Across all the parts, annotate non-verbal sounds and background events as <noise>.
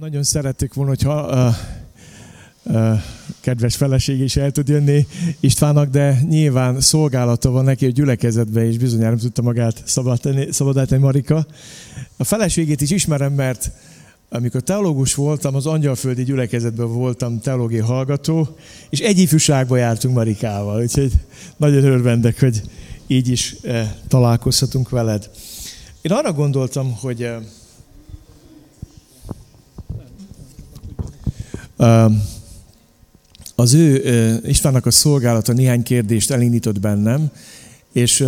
Nagyon szerettük volna, hogyha a, a kedves feleség is el tud jönni Istvánnak, de nyilván szolgálata van neki a gyülekezetbe, és bizonyára nem tudta magát szabadítani Marika. A feleségét is ismerem, mert amikor teológus voltam, az Angyalföldi gyülekezetben voltam teológiai hallgató, és egy ifjúságba jártunk Marikával, úgyhogy nagyon örvendek, hogy így is eh, találkozhatunk veled. Én arra gondoltam, hogy eh, az ő Istvánnak a szolgálata néhány kérdést elindított bennem, és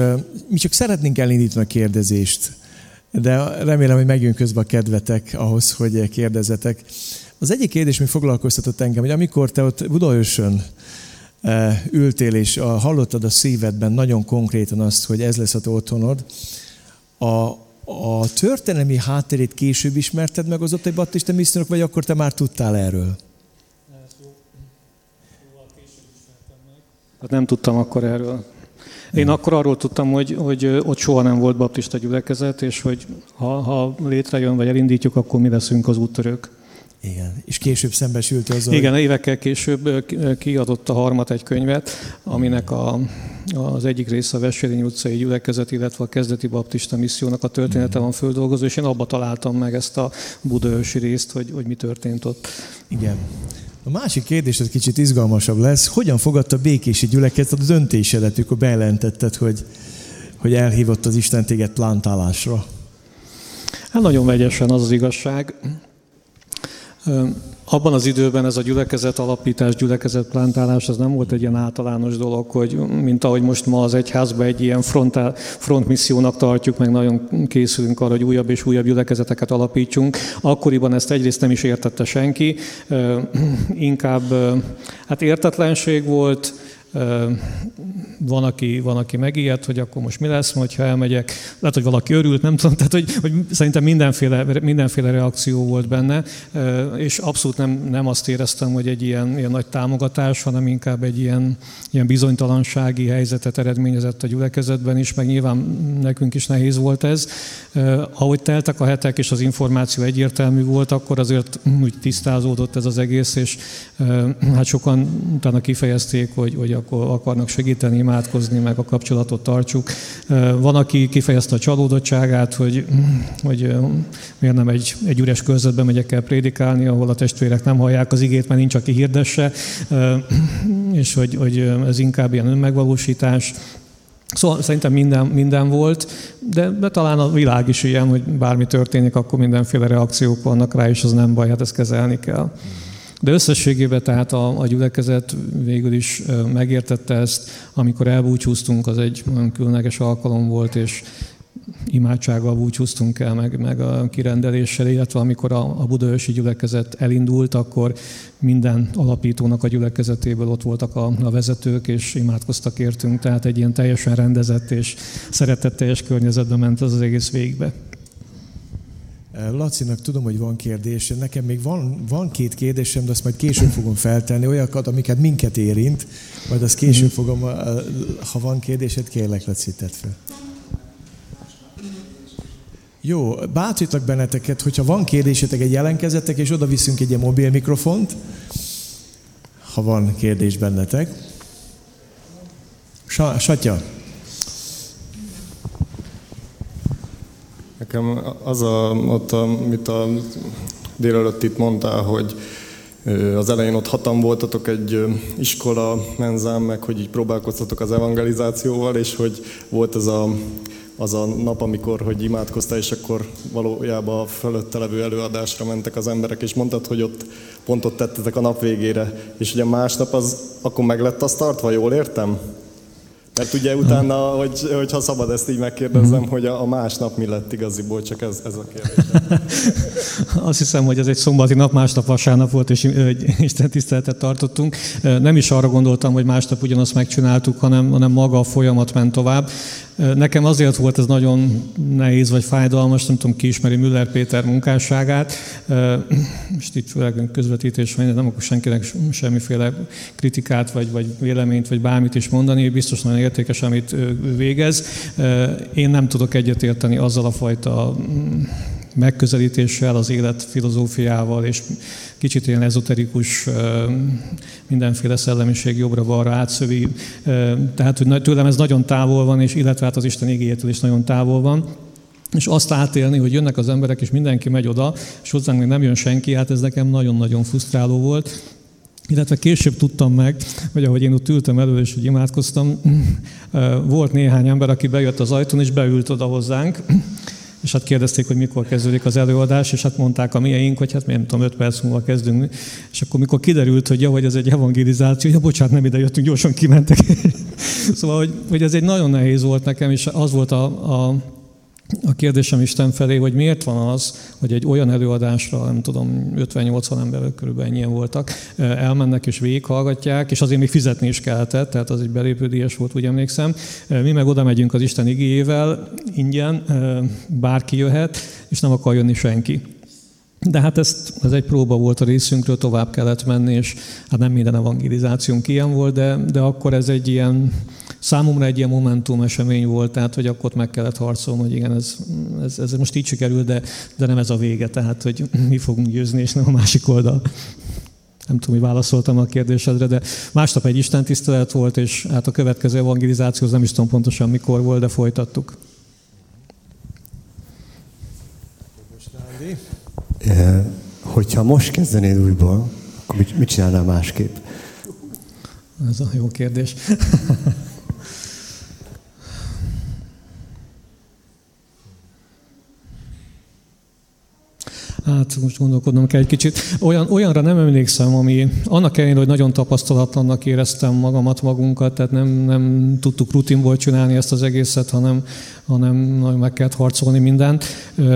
mi csak szeretnénk elindítani a kérdezést, de remélem, hogy megjön közben a kedvetek ahhoz, hogy kérdezetek. Az egyik kérdés, mi foglalkoztatott engem, hogy amikor te ott Budaörsön ültél, és hallottad a szívedben nagyon konkrétan azt, hogy ez lesz a te otthonod, a, a történelmi hátterét később ismerted meg az ott baptista missziónak, vagy akkor te már tudtál erről? Hát nem tudtam akkor erről. Én hmm. akkor arról tudtam, hogy, hogy ott soha nem volt baptista gyülekezet, és hogy ha, ha létrejön, vagy elindítjuk, akkor mi leszünk az úttörők. Igen, és később szembesült azzal. Igen, évekkel később kiadott a harmat egy könyvet, aminek a, az egyik része a Vesérény utcai gyülekezet, illetve a kezdeti baptista missziónak a története hmm. van földolgozó, és én abba találtam meg ezt a budaörsi részt, hogy, hogy mi történt ott. Igen. A másik kérdés, ez kicsit izgalmasabb lesz. Hogyan fogadta békési gyülekezet a döntésedet, amikor bejelentetted, hogy, hogy elhívott az Isten téged plántálásra? Hát nagyon vegyesen az az igazság. Abban az időben ez a gyülekezet alapítás, gyülekezet plántálás, az nem volt egy ilyen általános dolog, hogy mint ahogy most ma az egyházban egy ilyen frontál, frontmissziónak tartjuk, meg nagyon készülünk arra, hogy újabb és újabb gyülekezeteket alapítsunk. Akkoriban ezt egyrészt nem is értette senki, inkább hát értetlenség volt, van aki, van, aki megijedt, hogy akkor most mi lesz, ha elmegyek. Lehet, hogy valaki örült, nem tudom. Tehát, hogy, hogy szerintem mindenféle, mindenféle reakció volt benne, és abszolút nem, nem azt éreztem, hogy egy ilyen, ilyen nagy támogatás, hanem inkább egy ilyen, ilyen bizonytalansági helyzetet eredményezett a gyülekezetben is, meg nyilván nekünk is nehéz volt ez. Ahogy teltek a hetek, és az információ egyértelmű volt, akkor azért úgy tisztázódott ez az egész, és hát sokan utána kifejezték, hogy, hogy akkor akarnak segíteni, imádkozni, meg a kapcsolatot tartsuk. Van, aki kifejezte a csalódottságát, hogy, hogy miért nem egy, egy üres körzetben megyek el prédikálni, ahol a testvérek nem hallják az igét, mert nincs, aki hirdesse, <clears throat> és hogy, hogy ez inkább ilyen önmegvalósítás. Szóval szerintem minden, minden volt, de, de talán a világ is ilyen, hogy bármi történik, akkor mindenféle reakciók vannak rá, és az nem baj, hát ezt kezelni kell. De összességében tehát a, a gyülekezet végül is megértette ezt, amikor elbúcsúztunk, az egy olyan különleges alkalom volt, és imádsággal búcsúztunk el, meg, meg a kirendeléssel, illetve amikor a, a budaörsi gyülekezet elindult, akkor minden alapítónak a gyülekezetéből ott voltak a, a vezetők, és imádkoztak értünk, tehát egy ilyen teljesen rendezett és szeretetteljes környezetben ment az, az egész végbe. Lacinak tudom, hogy van kérdés. Nekem még van, van két kérdésem, de azt majd később fogom feltenni. Olyakat, amiket minket érint, majd azt később fogom, ha van kérdésed, kérlek, Laci, tedd fel. Jó, bátorítok benneteket, hogyha van kérdésetek, egy jelenkezetek, és oda viszünk egy ilyen mobil mikrofont, ha van kérdés bennetek. Satya. Nekem az, a, ott, amit a délelőtt itt mondtál, hogy az elején ott hatan voltatok egy iskola menzán, meg hogy így próbálkoztatok az evangelizációval, és hogy volt ez a, az a nap, amikor hogy imádkoztál, és akkor valójában a fölötte levő előadásra mentek az emberek, és mondtad, hogy ott pontot tettetek a nap végére, és ugye másnap az akkor meg lett azt tartva, jól értem? Mert ugye utána, hogy, hogyha szabad ezt így megkérdezem, hogy a, a másnap mi lett igaziból, csak ez, ez a kérdés. <laughs> Azt hiszem, hogy ez egy szombati nap, másnap vasárnap volt, és Isten tiszteletet tartottunk. Nem is arra gondoltam, hogy másnap ugyanazt megcsináltuk, hanem, hanem maga a folyamat ment tovább. Nekem azért volt ez nagyon nehéz vagy fájdalmas, nem tudom, ki ismeri Müller Péter munkásságát. Most itt főleg közvetítés, vagy nem akarok senkinek semmiféle kritikát, vagy, vagy véleményt, vagy bármit is mondani, biztos nagyon értékes, amit végez. Én nem tudok egyetérteni azzal a fajta megközelítéssel, az életfilozófiával, és kicsit ilyen ezoterikus, mindenféle szellemiség jobbra-balra átszövi. Tehát, hogy tőlem ez nagyon távol van, és illetve hát az Isten igényétől is nagyon távol van. És azt átélni, hogy jönnek az emberek, és mindenki megy oda, és hozzánk még nem jön senki, hát ez nekem nagyon-nagyon frusztráló volt. Illetve később tudtam meg, hogy ahogy én ott ültem elő, és hogy imádkoztam, volt néhány ember, aki bejött az ajtón, és beült oda hozzánk, és hát kérdezték, hogy mikor kezdődik az előadás, és hát mondták a mieink, hogy hát nem tudom, öt perc múlva kezdünk. És akkor mikor kiderült, hogy ja, hogy ez egy evangelizáció, ja, bocsánat, nem ide jöttünk, gyorsan kimentek. <laughs> szóval, hogy, hogy ez egy nagyon nehéz volt nekem, és az volt a, a a kérdésem Isten felé, hogy miért van az, hogy egy olyan előadásra, nem tudom, 50-80 ember körülbelül ennyien voltak, elmennek és végighallgatják, és azért még fizetni is kellett, tehát az egy belépődíjas volt, úgy emlékszem. Mi meg oda megyünk az Isten igéjével, ingyen, bárki jöhet, és nem akar jönni senki. De hát ezt, ez egy próba volt a részünkről, tovább kellett menni, és hát nem minden evangelizációnk ilyen volt, de, de akkor ez egy ilyen, számomra egy ilyen momentum esemény volt, tehát hogy akkor meg kellett harcolni, hogy igen, ez, ez, ez most így sikerül, de, de nem ez a vége, tehát hogy mi fogunk győzni, és nem a másik oldal. Nem tudom, hogy válaszoltam a kérdésedre, de másnap egy Isten tisztelet volt, és hát a következő evangelizáció, nem is tudom pontosan mikor volt, de folytattuk. Hogyha most kezdenéd újból, akkor mit, mit csinálnál másképp? Ez a jó kérdés. <laughs> Hát most gondolkodnom kell egy kicsit. Olyan, olyanra nem emlékszem, ami annak ellenére, hogy nagyon tapasztalatlannak éreztem magamat, magunkat, tehát nem, nem tudtuk rutinból csinálni ezt az egészet, hanem, hanem meg kellett harcolni mindent.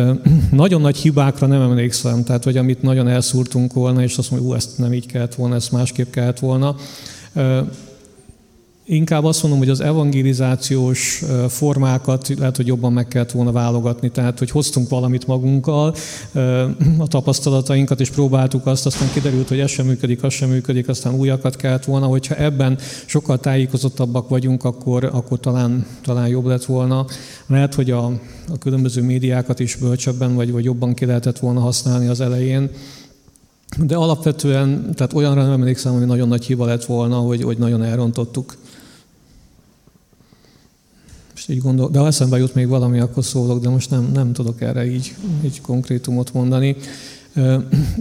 <clears throat> Nagyon nagy hibákra nem emlékszem, tehát hogy amit nagyon elszúrtunk volna, és azt mondjuk, hogy ezt nem így kellett volna, ezt másképp kellett volna. Inkább azt mondom, hogy az evangelizációs formákat lehet, hogy jobban meg kellett volna válogatni. Tehát, hogy hoztunk valamit magunkkal, a tapasztalatainkat, és próbáltuk azt, aztán kiderült, hogy ez sem működik, az sem működik, aztán újakat kellett volna. Hogyha ebben sokkal tájékozottabbak vagyunk, akkor, akkor talán, talán jobb lett volna. Lehet, hogy a, a különböző médiákat is bölcsebben, vagy, vagy jobban ki lehetett volna használni az elején. De alapvetően, tehát olyanra nem emlékszem, hogy nagyon nagy hiba lett volna, hogy, hogy nagyon elrontottuk. És így gondol, de ha eszembe jut még valami, akkor szólok, de most nem, nem tudok erre így, így konkrétumot mondani.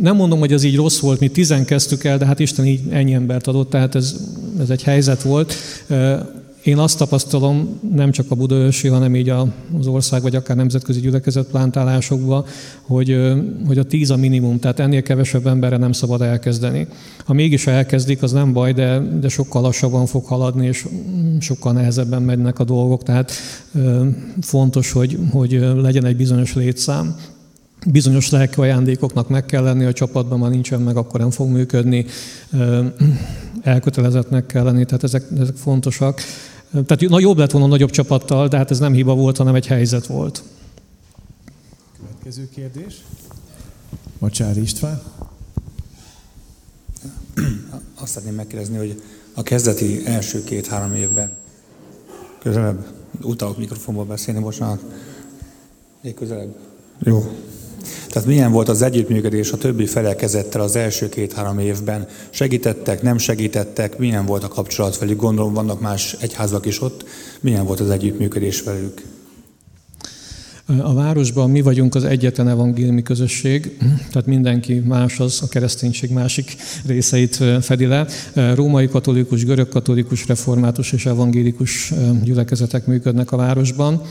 Nem mondom, hogy ez így rossz volt, mi tizen kezdtük el, de hát Isten így ennyi embert adott, tehát ez, ez egy helyzet volt. Én azt tapasztalom, nem csak a budaörsi, hanem így az ország, vagy akár nemzetközi gyülekezet plántálásokban, hogy, hogy a tíz a minimum, tehát ennél kevesebb emberre nem szabad elkezdeni. Ha mégis elkezdik, az nem baj, de, de sokkal lassabban fog haladni, és sokkal nehezebben mennek a dolgok, tehát fontos, hogy, hogy legyen egy bizonyos létszám. Bizonyos lelki ajándékoknak meg kell lenni, a csapatban már nincsen meg, akkor nem fog működni. Elkötelezettnek kell lenni, tehát ezek, ezek fontosak. Tehát na, jobb lett volna nagyobb csapattal, de hát ez nem hiba volt, hanem egy helyzet volt. Következő kérdés. Macsár István. Azt szeretném megkérdezni, hogy a kezdeti első két-három évben közelebb, utalok mikrofonból beszélni, bocsánat. Még közelebb. Jó. Tehát milyen volt az együttműködés a többi felekezettel az első két-három évben? Segítettek, nem segítettek? Milyen volt a kapcsolat velük? Gondolom vannak más egyházak is ott. Milyen volt az együttműködés velük? A városban mi vagyunk az egyetlen evangéliumi közösség, tehát mindenki más az a kereszténység másik részeit fedi le. Római katolikus, görög katolikus, református és evangélikus gyülekezetek működnek a városban.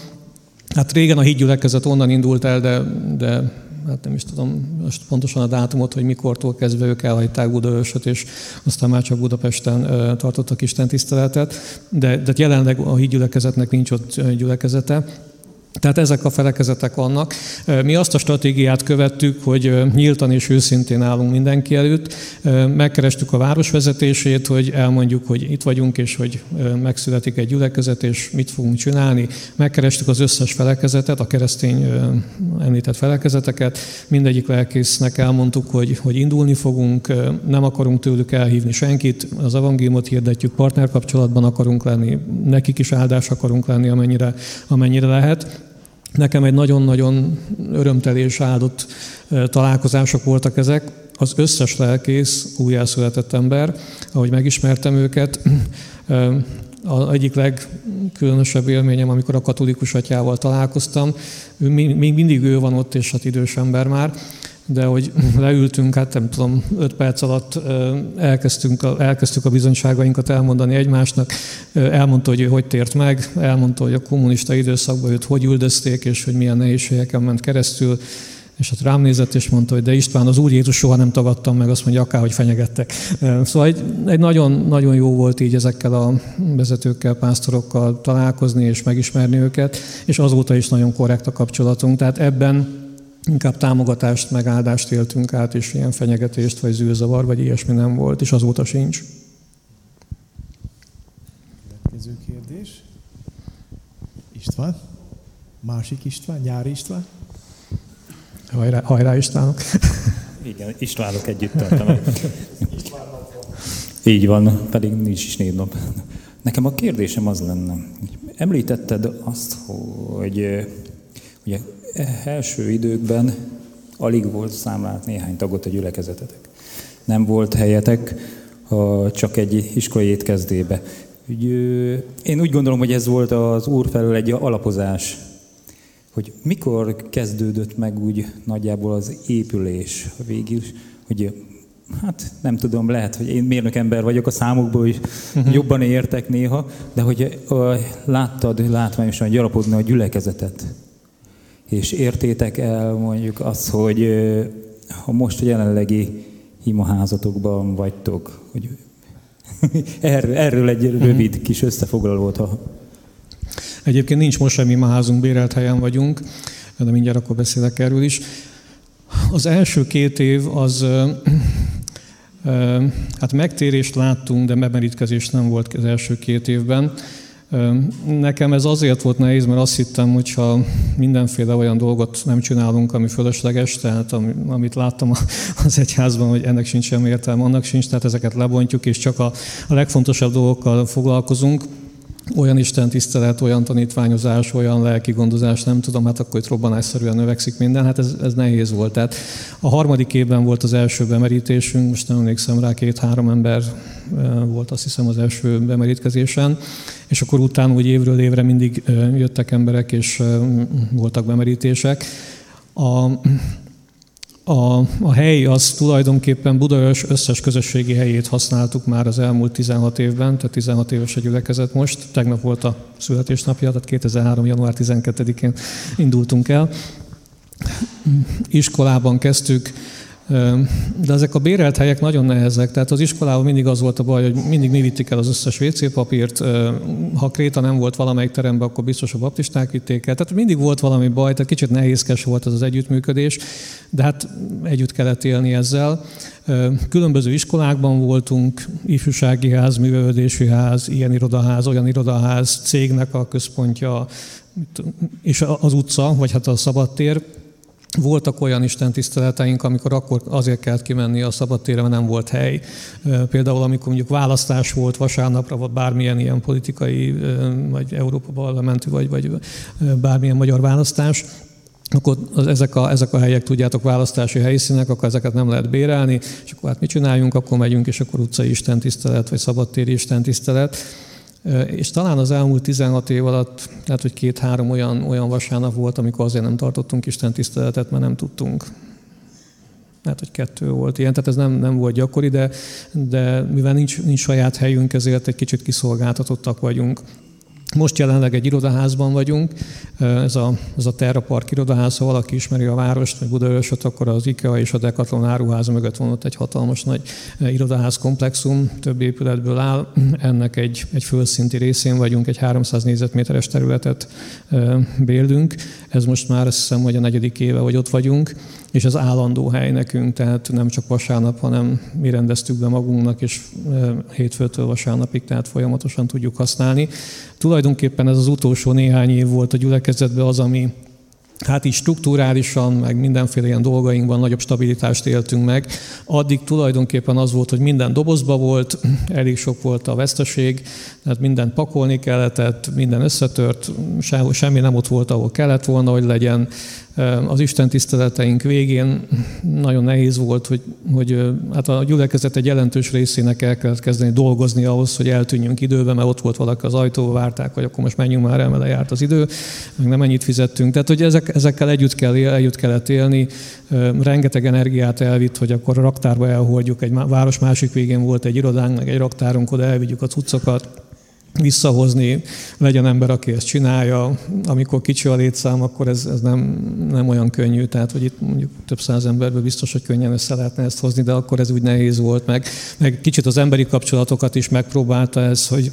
Hát régen a hídgyülekezet onnan indult el, de, de hát nem is tudom most pontosan a dátumot, hogy mikortól kezdve ők elhagyták Budaörsöt, és aztán már csak Budapesten tartottak Isten tiszteletet, de, de jelenleg a hídgyülekezetnek nincs ott gyülekezete. Tehát ezek a felekezetek vannak. Mi azt a stratégiát követtük, hogy nyíltan és őszintén állunk mindenki előtt. Megkerestük a városvezetését, hogy elmondjuk, hogy itt vagyunk, és hogy megszületik egy gyülekezet, és mit fogunk csinálni. Megkerestük az összes felekezetet, a keresztény említett felekezeteket. Mindegyik lelkésznek elmondtuk, hogy, hogy indulni fogunk, nem akarunk tőlük elhívni senkit, az evangéliumot hirdetjük, partnerkapcsolatban akarunk lenni, nekik is áldás akarunk lenni, amennyire, amennyire lehet Nekem egy nagyon-nagyon örömtelés áldott találkozások voltak ezek. Az összes lelkész újjászületett ember, ahogy megismertem őket, az egyik legkülönösebb élményem, amikor a katolikus atyával találkoztam. Még mindig ő van ott, és hát idős ember már, de hogy leültünk, hát nem tudom, öt perc alatt elkezdtünk a, elkezdtük a bizonyságainkat elmondani egymásnak. Elmondta, hogy ő hogy tért meg, elmondta, hogy a kommunista időszakban őt hogy üldözték, és hogy milyen nehézségeken ment keresztül. És hát rám nézett, és mondta, hogy de István, az Úr Jézus soha nem tagadtam meg, azt mondja, akárhogy fenyegettek. Szóval egy, egy nagyon, nagyon jó volt így ezekkel a vezetőkkel, pásztorokkal találkozni és megismerni őket, és azóta is nagyon korrekt a kapcsolatunk. Tehát ebben inkább támogatást, megáldást éltünk át, és ilyen fenyegetést, vagy zűrzavar, vagy ilyesmi nem volt, és azóta sincs. Következő kérdés. István? Másik István? Nyári István? Hajrá, hajrá Istvánok! <laughs> Igen, Istvánok együtt tartanak. Így van, pedig nincs is nap. Nekem a kérdésem az lenne, említetted azt, hogy ugye első időkben alig volt számlált néhány tagot a gyülekezetetek. Nem volt helyetek csak egy iskolai étkezdébe. Úgy, én úgy gondolom, hogy ez volt az Úr felől egy alapozás, hogy mikor kezdődött meg úgy nagyjából az épülés végül, hogy hát nem tudom, lehet, hogy én mérnök ember vagyok, a számokból is uh-huh. jobban értek néha, de hogy láttad látványosan gyarapodni a gyülekezetet és értétek el mondjuk azt, hogy ha most a jelenlegi imaházatokban vagytok, hogy <laughs> erről, erről egy mhm. rövid kis összefoglalót. Ha... Egyébként nincs most sem imaházunk, bérelt helyen vagyunk, de mindjárt akkor beszélek erről is. Az első két év az, hát megtérést láttunk, de bemerítkezés nem volt az első két évben. Nekem ez azért volt nehéz, mert azt hittem, hogyha mindenféle olyan dolgot nem csinálunk, ami fölösleges, tehát amit láttam az egyházban, hogy ennek sincs semmi értelme, annak sincs, tehát ezeket lebontjuk, és csak a, legfontosabb dolgokkal foglalkozunk, olyan Isten tisztelet, olyan tanítványozás, olyan lelki gondozás, nem tudom, hát akkor itt robbanásszerűen növekszik minden, hát ez, ez nehéz volt. Tehát a harmadik évben volt az első bemerítésünk, most nem emlékszem rá, két-három ember volt azt hiszem az első bemerítkezésen, és akkor utána úgy évről évre mindig jöttek emberek, és voltak bemerítések. A, a, a hely az tulajdonképpen Budaörs összes közösségi helyét használtuk már az elmúlt 16 évben, tehát 16 éves a gyülekezet most. Tegnap volt a születésnapja, tehát 2003. január 12-én indultunk el. Iskolában kezdtük, de ezek a bérelt helyek nagyon nehezek. Tehát az iskolában mindig az volt a baj, hogy mindig mi vitték el az összes WC papírt. Ha Kréta nem volt valamelyik teremben, akkor biztos a baptisták vitték el. Tehát mindig volt valami baj, tehát kicsit nehézkes volt ez az együttműködés, de hát együtt kellett élni ezzel. Különböző iskolákban voltunk, ifjúsági ház, művelődési ház, ilyen irodaház, olyan irodaház, cégnek a központja, és az utca, vagy hát a szabadtér voltak olyan istentiszteleteink, amikor akkor azért kellett kimenni a szabadtérre, mert nem volt hely. Például amikor mondjuk választás volt vasárnapra, vagy bármilyen ilyen politikai, vagy Európa parlamentű, vagy, vagy bármilyen magyar választás, akkor ezek a, ezek a helyek, tudjátok, választási helyszínek, akkor ezeket nem lehet bérelni, és akkor hát mit csináljunk, akkor megyünk, és akkor utcai istentisztelet, vagy szabadtéri istentisztelet. És talán az elmúlt 16 év alatt, tehát hogy két-három olyan, olyan vasárnap volt, amikor azért nem tartottunk Isten tiszteletet, mert nem tudtunk. Lehet, hogy kettő volt ilyen, tehát ez nem, nem volt gyakori, de, de mivel nincs, nincs saját helyünk, ezért egy kicsit kiszolgáltatottak vagyunk. Most jelenleg egy irodaházban vagyunk, ez a, ez a Terra Park irodaház, ha valaki ismeri a várost, vagy Budaörsöt, akkor az IKEA és a Decathlon áruház mögött van ott egy hatalmas nagy irodaház komplexum, több épületből áll. Ennek egy, egy földszinti részén vagyunk, egy 300 négyzetméteres területet bélünk. Ez most már azt hiszem, hogy a negyedik éve, hogy ott vagyunk, és az állandó hely nekünk, tehát nem csak vasárnap, hanem mi rendeztük be magunknak, és hétfőtől vasárnapig, tehát folyamatosan tudjuk használni. Tulajdonképpen ez az utolsó néhány év volt a gyülekezetben az, ami hát így struktúrálisan, meg mindenféle ilyen dolgainkban nagyobb stabilitást éltünk meg. Addig tulajdonképpen az volt, hogy minden dobozba volt, elég sok volt a veszteség, tehát mindent pakolni kellett, minden összetört, semmi nem ott volt, ahol kellett volna, hogy legyen. Az Isten tiszteleteink végén nagyon nehéz volt, hogy, hogy hát a gyülekezet egy jelentős részének el kellett kezdeni dolgozni ahhoz, hogy eltűnjünk időben, mert ott volt valaki az ajtó, várták, hogy akkor most menjünk már el, mert lejárt az idő, meg nem ennyit fizettünk. Tehát, hogy ezek, ezekkel együtt, kell, együtt kellett élni, rengeteg energiát elvitt, hogy akkor a raktárba elhordjuk, egy város másik végén volt egy irodánk, meg egy raktárunk, oda elvigyük a cuccokat, visszahozni, legyen ember, aki ezt csinálja. Amikor kicsi a létszám, akkor ez, ez nem, nem olyan könnyű, tehát hogy itt mondjuk több száz emberből biztos, hogy könnyen össze lehetne ezt hozni, de akkor ez úgy nehéz volt, meg, meg kicsit az emberi kapcsolatokat is megpróbálta ez, hogy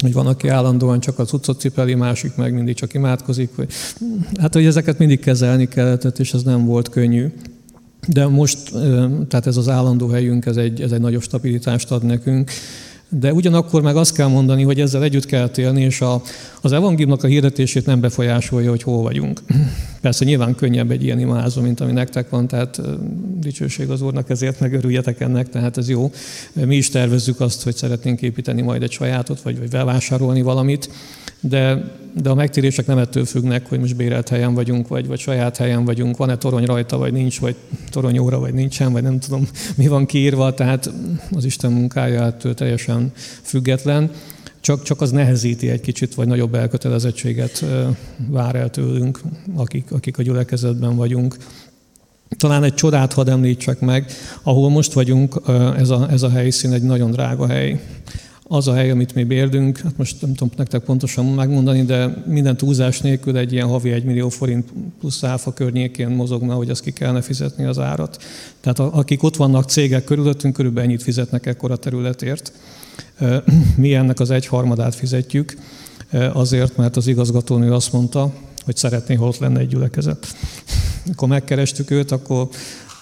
hogy van, aki állandóan csak az cuccot cipeli, másik meg mindig csak imádkozik. Hogy, hát, hogy ezeket mindig kezelni kellett, és ez nem volt könnyű. De most, tehát ez az állandó helyünk, ez egy, ez egy nagyobb stabilitást ad nekünk. De ugyanakkor meg azt kell mondani, hogy ezzel együtt kell élni, és a, az evangéliumnak a hirdetését nem befolyásolja, hogy hol vagyunk. <clears throat> Persze nyilván könnyebb egy ilyen imázó, mint ami nektek van, tehát dicsőség az Úrnak, ezért megörüljetek ennek, tehát ez jó. Mi is tervezzük azt, hogy szeretnénk építeni majd egy sajátot, vagy, vagy vásárolni valamit, de, de a megtérések nem ettől függnek, hogy most bérelt helyen vagyunk, vagy, vagy saját helyen vagyunk, van-e torony rajta, vagy nincs, vagy toronyóra, vagy nincsen, vagy nem tudom, <laughs> mi van kiírva, tehát az Isten munkája ettől teljesen független. Csak, csak az nehezíti egy kicsit, vagy nagyobb elkötelezettséget vár el tőlünk, akik, akik a gyülekezetben vagyunk. Talán egy csodát hadd említsek meg, ahol most vagyunk, ez a, ez a helyszín egy nagyon drága hely az a hely, amit mi bérdünk, hát most nem tudom nektek pontosan megmondani, de minden túlzás nélkül egy ilyen havi 1 millió forint plusz áfa környékén mozogna, hogy azt ki kellene fizetni az árat. Tehát akik ott vannak cégek körülöttünk, körülbelül ennyit fizetnek ekkora területért. <clears throat> Mi ennek az egyharmadát fizetjük, azért, mert az igazgatónő azt mondta, hogy szeretné, ha ott lenne egy gyülekezet. <laughs> Akkor megkerestük őt, akkor,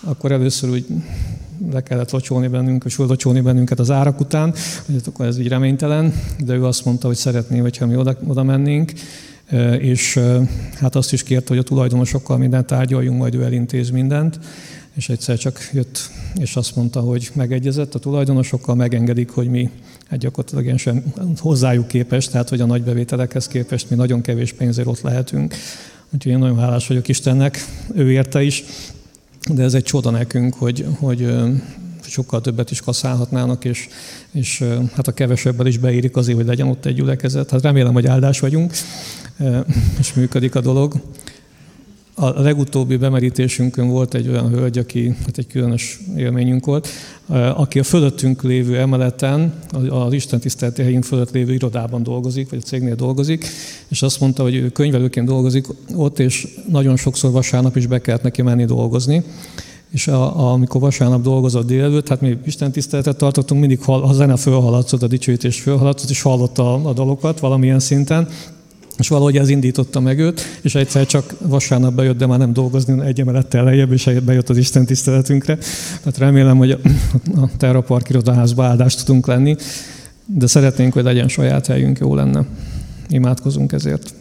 akkor először úgy le kellett locsolni bennünk, és locsolni bennünket az árak után, hogy akkor ez így reménytelen, de ő azt mondta, hogy szeretné, hogyha mi oda, oda mennénk, és hát azt is kérte, hogy a tulajdonosokkal mindent tárgyaljunk, majd ő elintéz mindent, és egyszer csak jött, és azt mondta, hogy megegyezett a tulajdonosokkal, megengedik, hogy mi hát gyakorlatilag sem hozzájuk képest, tehát hogy a nagy bevételekhez képest mi nagyon kevés pénzért ott lehetünk. Úgyhogy én nagyon hálás vagyok Istennek, ő érte is, de ez egy csoda nekünk, hogy, hogy sokkal többet is kaszálhatnának, és, és hát a kevesebbel is beérik azért, hogy legyen ott egy gyülekezet. Hát remélem, hogy áldás vagyunk, és működik a dolog. A legutóbbi bemerítésünkön volt egy olyan hölgy, aki, hát egy különös élményünk volt, aki a fölöttünk lévő emeleten, az Isten tiszteleti helyünk fölött lévő irodában dolgozik, vagy a cégnél dolgozik, és azt mondta, hogy ő könyvelőként dolgozik ott, és nagyon sokszor vasárnap is be kellett neki menni dolgozni. És a, a, amikor vasárnap dolgozott délelőtt, hát mi Isten tiszteletet tartottunk, mindig a zene fölhaladszott, a dicsőítés fölhaladszott, és hallotta a, a dalokat valamilyen szinten, és valahogy ez indította meg őt, és egyszer csak vasárnap bejött, de már nem dolgozni, egy emelettel lejjebb, és bejött az Isten tiszteletünkre. Tehát remélem, hogy a Terra Park irodaházba áldást tudunk lenni, de szeretnénk, hogy legyen saját helyünk, jó lenne. Imádkozunk ezért.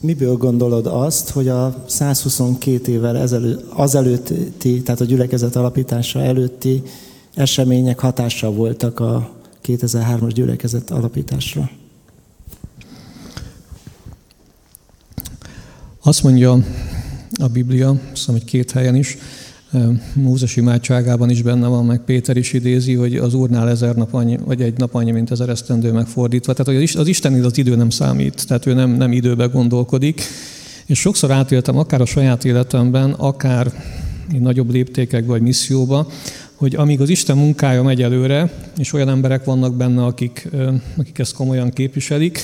Miből gondolod azt, hogy a 122 évvel ezelőtt, azelőtti, tehát a gyülekezet alapítása előtti események hatással voltak a 2003-as gyülekezet alapításra? Azt mondja a Biblia, azt hogy két helyen is, Mózes imádságában is benne van, meg Péter is idézi, hogy az Úrnál ezer nap annyi, vagy egy nap annyi, mint ezer esztendő megfordítva. Tehát az Istennél az idő nem számít, tehát ő nem, nem időbe gondolkodik. És sokszor átéltem, akár a saját életemben, akár nagyobb léptékekbe vagy misszióba, hogy amíg az Isten munkája megy előre, és olyan emberek vannak benne, akik, akik ezt komolyan képviselik,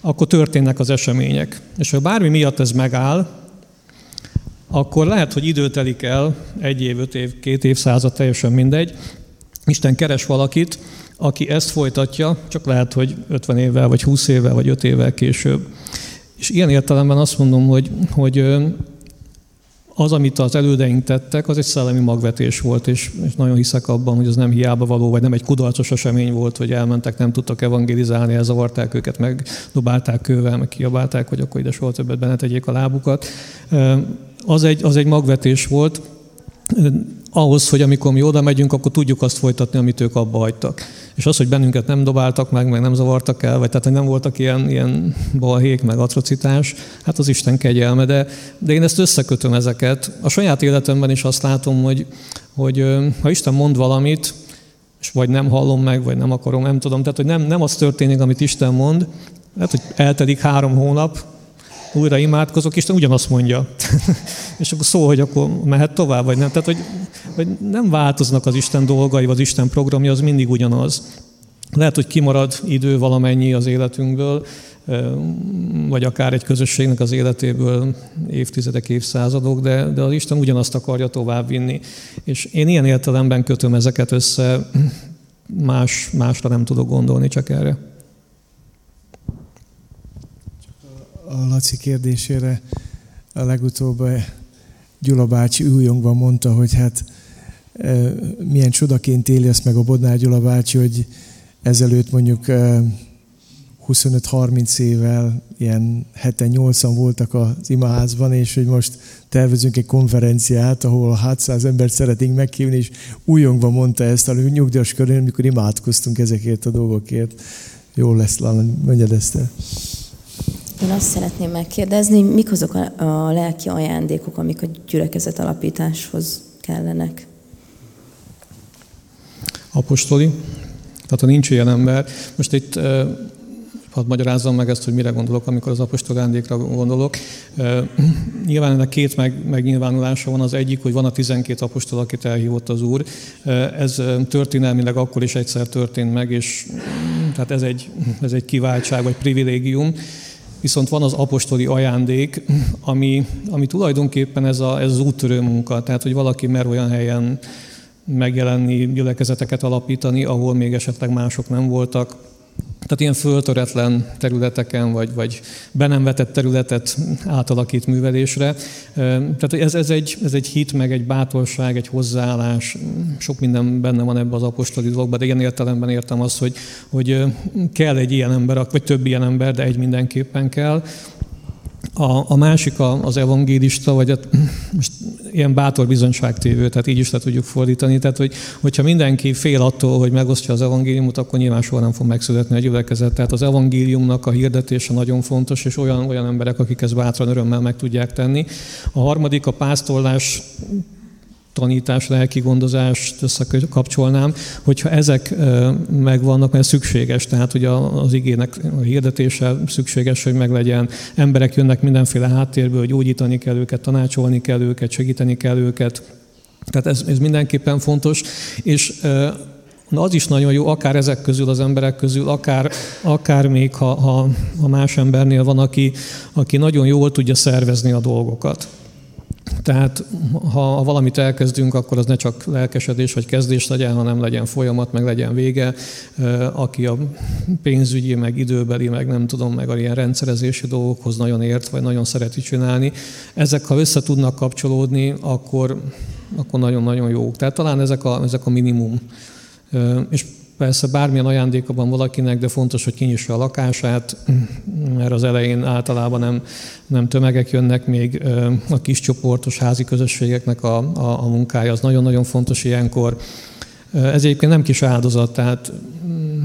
akkor történnek az események. És ha bármi miatt ez megáll, akkor lehet, hogy idő telik el, egy év, öt év, két évszázad, teljesen mindegy. Isten keres valakit, aki ezt folytatja, csak lehet, hogy 50 évvel, vagy 20 évvel, vagy 5 évvel később. És ilyen értelemben azt mondom, hogy, hogy az, amit az elődeink tettek, az egy szellemi magvetés volt, és, és nagyon hiszek abban, hogy az nem hiába való, vagy nem egy kudarcos esemény volt, hogy elmentek, nem tudtak evangelizálni, elzavarták őket, megdobálták kővel, meg kiabálták, hogy akkor ide soha többet benne tegyék a lábukat. Az egy, az egy magvetés volt, ahhoz, hogy amikor mi oda megyünk, akkor tudjuk azt folytatni, amit ők abba hagytak. És az, hogy bennünket nem dobáltak meg, meg nem zavartak el, vagy tehát, hogy nem voltak ilyen, ilyen balhék, meg atrocitás, hát az Isten kegyelme. De, de én ezt összekötöm ezeket. A saját életemben is azt látom, hogy, hogy ha Isten mond valamit, és vagy nem hallom meg, vagy nem akarom, nem tudom. Tehát, hogy nem, nem az történik, amit Isten mond, lehet, hogy eltelik három hónap, újra imádkozok, Isten ugyanazt mondja. <laughs> és akkor szól, hogy akkor mehet tovább, vagy nem. Tehát, hogy, hogy nem változnak az Isten dolgai, vagy az Isten programja, az mindig ugyanaz. Lehet, hogy kimarad idő valamennyi az életünkből, vagy akár egy közösségnek az életéből évtizedek, évszázadok, de, de az Isten ugyanazt akarja továbbvinni. És én ilyen értelemben kötöm ezeket össze, <clears throat> más, másra nem tudok gondolni, csak erre. A Laci kérdésére a legutóbb eh, Gyula bácsi újongva mondta, hogy hát eh, milyen csodaként éli azt meg a Bodnár Gyula bácsi, hogy ezelőtt mondjuk 25-30 eh, évvel ilyen 7-8-an voltak az imaházban, és hogy most tervezünk egy konferenciát, ahol 600 embert szeretnénk meghívni, és újongva mondta ezt a nyugdíjas körül, amikor imádkoztunk ezekért a dolgokért. Jó lesz, mondjad ezt el. Én azt szeretném megkérdezni, mik azok a, a lelki ajándékok, amik a gyülekezet alapításhoz kellenek? Apostoli. Tehát ha nincs ilyen ember, most itt hadd magyarázzam meg ezt, hogy mire gondolok, amikor az apostol ajándékra gondolok. Nyilván ennek két meg, megnyilvánulása van. Az egyik, hogy van a 12 apostol, akit elhívott az Úr. Ez történelmileg akkor is egyszer történt meg, és tehát ez egy, ez egy kiváltság vagy privilégium viszont van az apostoli ajándék, ami, ami tulajdonképpen ez, a, ez az úttörő munka, tehát hogy valaki mer olyan helyen megjelenni, gyülekezeteket alapítani, ahol még esetleg mások nem voltak, tehát ilyen föltöretlen területeken, vagy, vagy be nem vetett területet átalakít művelésre. Tehát ez, ez, egy, ez egy hit, meg egy bátorság, egy hozzáállás, sok minden benne van ebben az apostoli dologban, de ilyen értelemben értem azt, hogy, hogy kell egy ilyen ember, vagy több ilyen ember, de egy mindenképpen kell, a, a másik a, az evangélista, vagy a, most ilyen bátor bizonyságtévő, tehát így is le tudjuk fordítani. Tehát, hogy, hogyha mindenki fél attól, hogy megosztja az evangéliumot, akkor nyilván soha nem fog megszületni a gyülekezet. Tehát az evangéliumnak a hirdetése nagyon fontos, és olyan, olyan emberek, akik ezt bátran örömmel meg tudják tenni. A harmadik a pásztorlás tanítás, lelki gondozást összekapcsolnám, hogyha ezek megvannak, mert szükséges, tehát hogy az igének a hirdetése szükséges, hogy meglegyen. Emberek jönnek mindenféle háttérből, gyógyítani kell őket, tanácsolni kell őket, segíteni kell őket. Tehát ez, ez mindenképpen fontos, és Na az is nagyon jó, akár ezek közül, az emberek közül, akár, akár még, ha, ha, ha más embernél van, aki, aki nagyon jól tudja szervezni a dolgokat. Tehát ha valamit elkezdünk, akkor az ne csak lelkesedés vagy kezdés legyen, hanem legyen folyamat, meg legyen vége. Aki a pénzügyi, meg időbeli, meg nem tudom, meg a ilyen rendszerezési dolgokhoz nagyon ért, vagy nagyon szereti csinálni, ezek ha össze tudnak kapcsolódni, akkor, akkor nagyon-nagyon jó. Tehát talán ezek a, ezek a minimum. És Persze bármilyen ajándéka van valakinek, de fontos, hogy kinyissa a lakását, mert az elején általában nem, nem tömegek jönnek, még a kis csoportos házi közösségeknek a, a, a munkája az nagyon-nagyon fontos ilyenkor. Ez egyébként nem kis áldozat, tehát mm,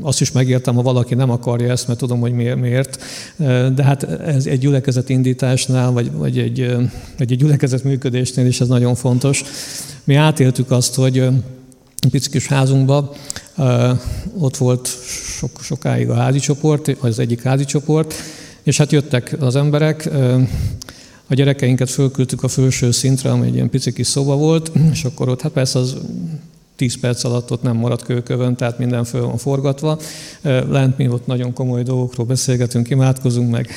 azt is megértem, ha valaki nem akarja ezt, mert tudom, hogy miért. De hát ez egy gyülekezet indításnál, vagy, vagy egy, egy gyülekezet működésnél is ez nagyon fontos. Mi átéltük azt, hogy pici kis házunkban. Ott volt sok, sokáig a házi csoport, az egyik házi csoport, és hát jöttek az emberek, a gyerekeinket fölküldtük a felső szintre, ami egy ilyen pici kis szoba volt, és akkor ott, hát persze az 10 perc alatt ott nem maradt kőkövön, tehát minden föl van forgatva. Lent mi ott nagyon komoly dolgokról beszélgetünk, imádkozunk, meg